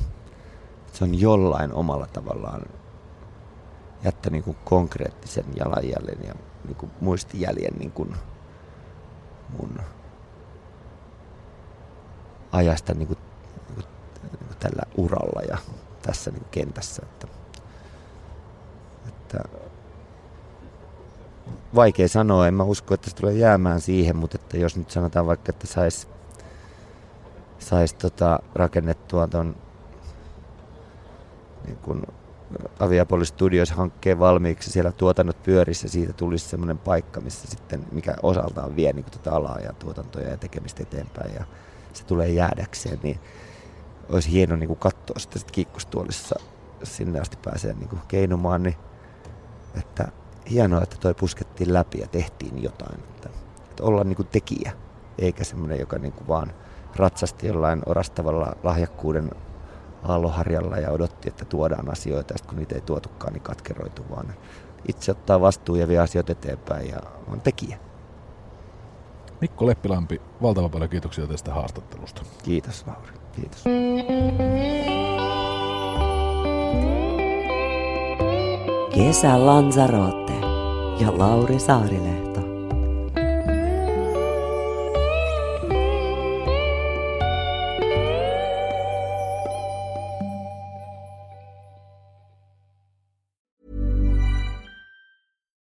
se on jollain omalla tavallaan jättänyt niin kuin konkreettisen jalanjäljen ja niin kuin muistijäljen niin kuin mun ajasta niin kuin, niin kuin, niin kuin tällä uralla ja tässä niin kentässä. Että, että vaikea sanoa, en mä usko, että se tulee jäämään siihen, mutta että jos nyt sanotaan vaikka, että saisi saisi tota, rakennettua tuon niin kun Aviapolis Studios hankkeen valmiiksi, siellä tuotannot pyörissä, siitä tulisi semmoinen paikka, missä sitten, mikä osaltaan vie niin tota alaa ja tuotantoja ja tekemistä eteenpäin ja se tulee jäädäkseen, niin olisi hieno niin kuin katsoa sitä sit kiikkustuolissa, sinne asti pääsee niin kuin keinumaan, niin että hienoa, että toi puskettiin läpi ja tehtiin jotain. Että, että olla niin kuin tekijä, eikä semmoinen, joka niin kuin vaan – ratsasti jollain orastavalla lahjakkuuden aalloharjalla ja odotti, että tuodaan asioita, ja kun niitä ei tuotukaan, niin katkeroitu, vaan itse ottaa vastuun ja vie asioita eteenpäin ja on tekijä. Mikko Leppilampi, valtavan paljon kiitoksia tästä haastattelusta. Kiitos Lauri, kiitos. Kesä Lanzarote ja Lauri Saarilehto.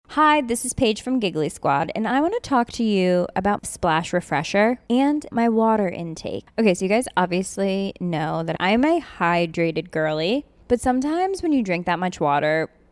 Hi, this is Paige from Giggly Squad, and I want to talk to you about Splash Refresher and my water intake. Okay, so you guys obviously know that I'm a hydrated girly, but sometimes when you drink that much water,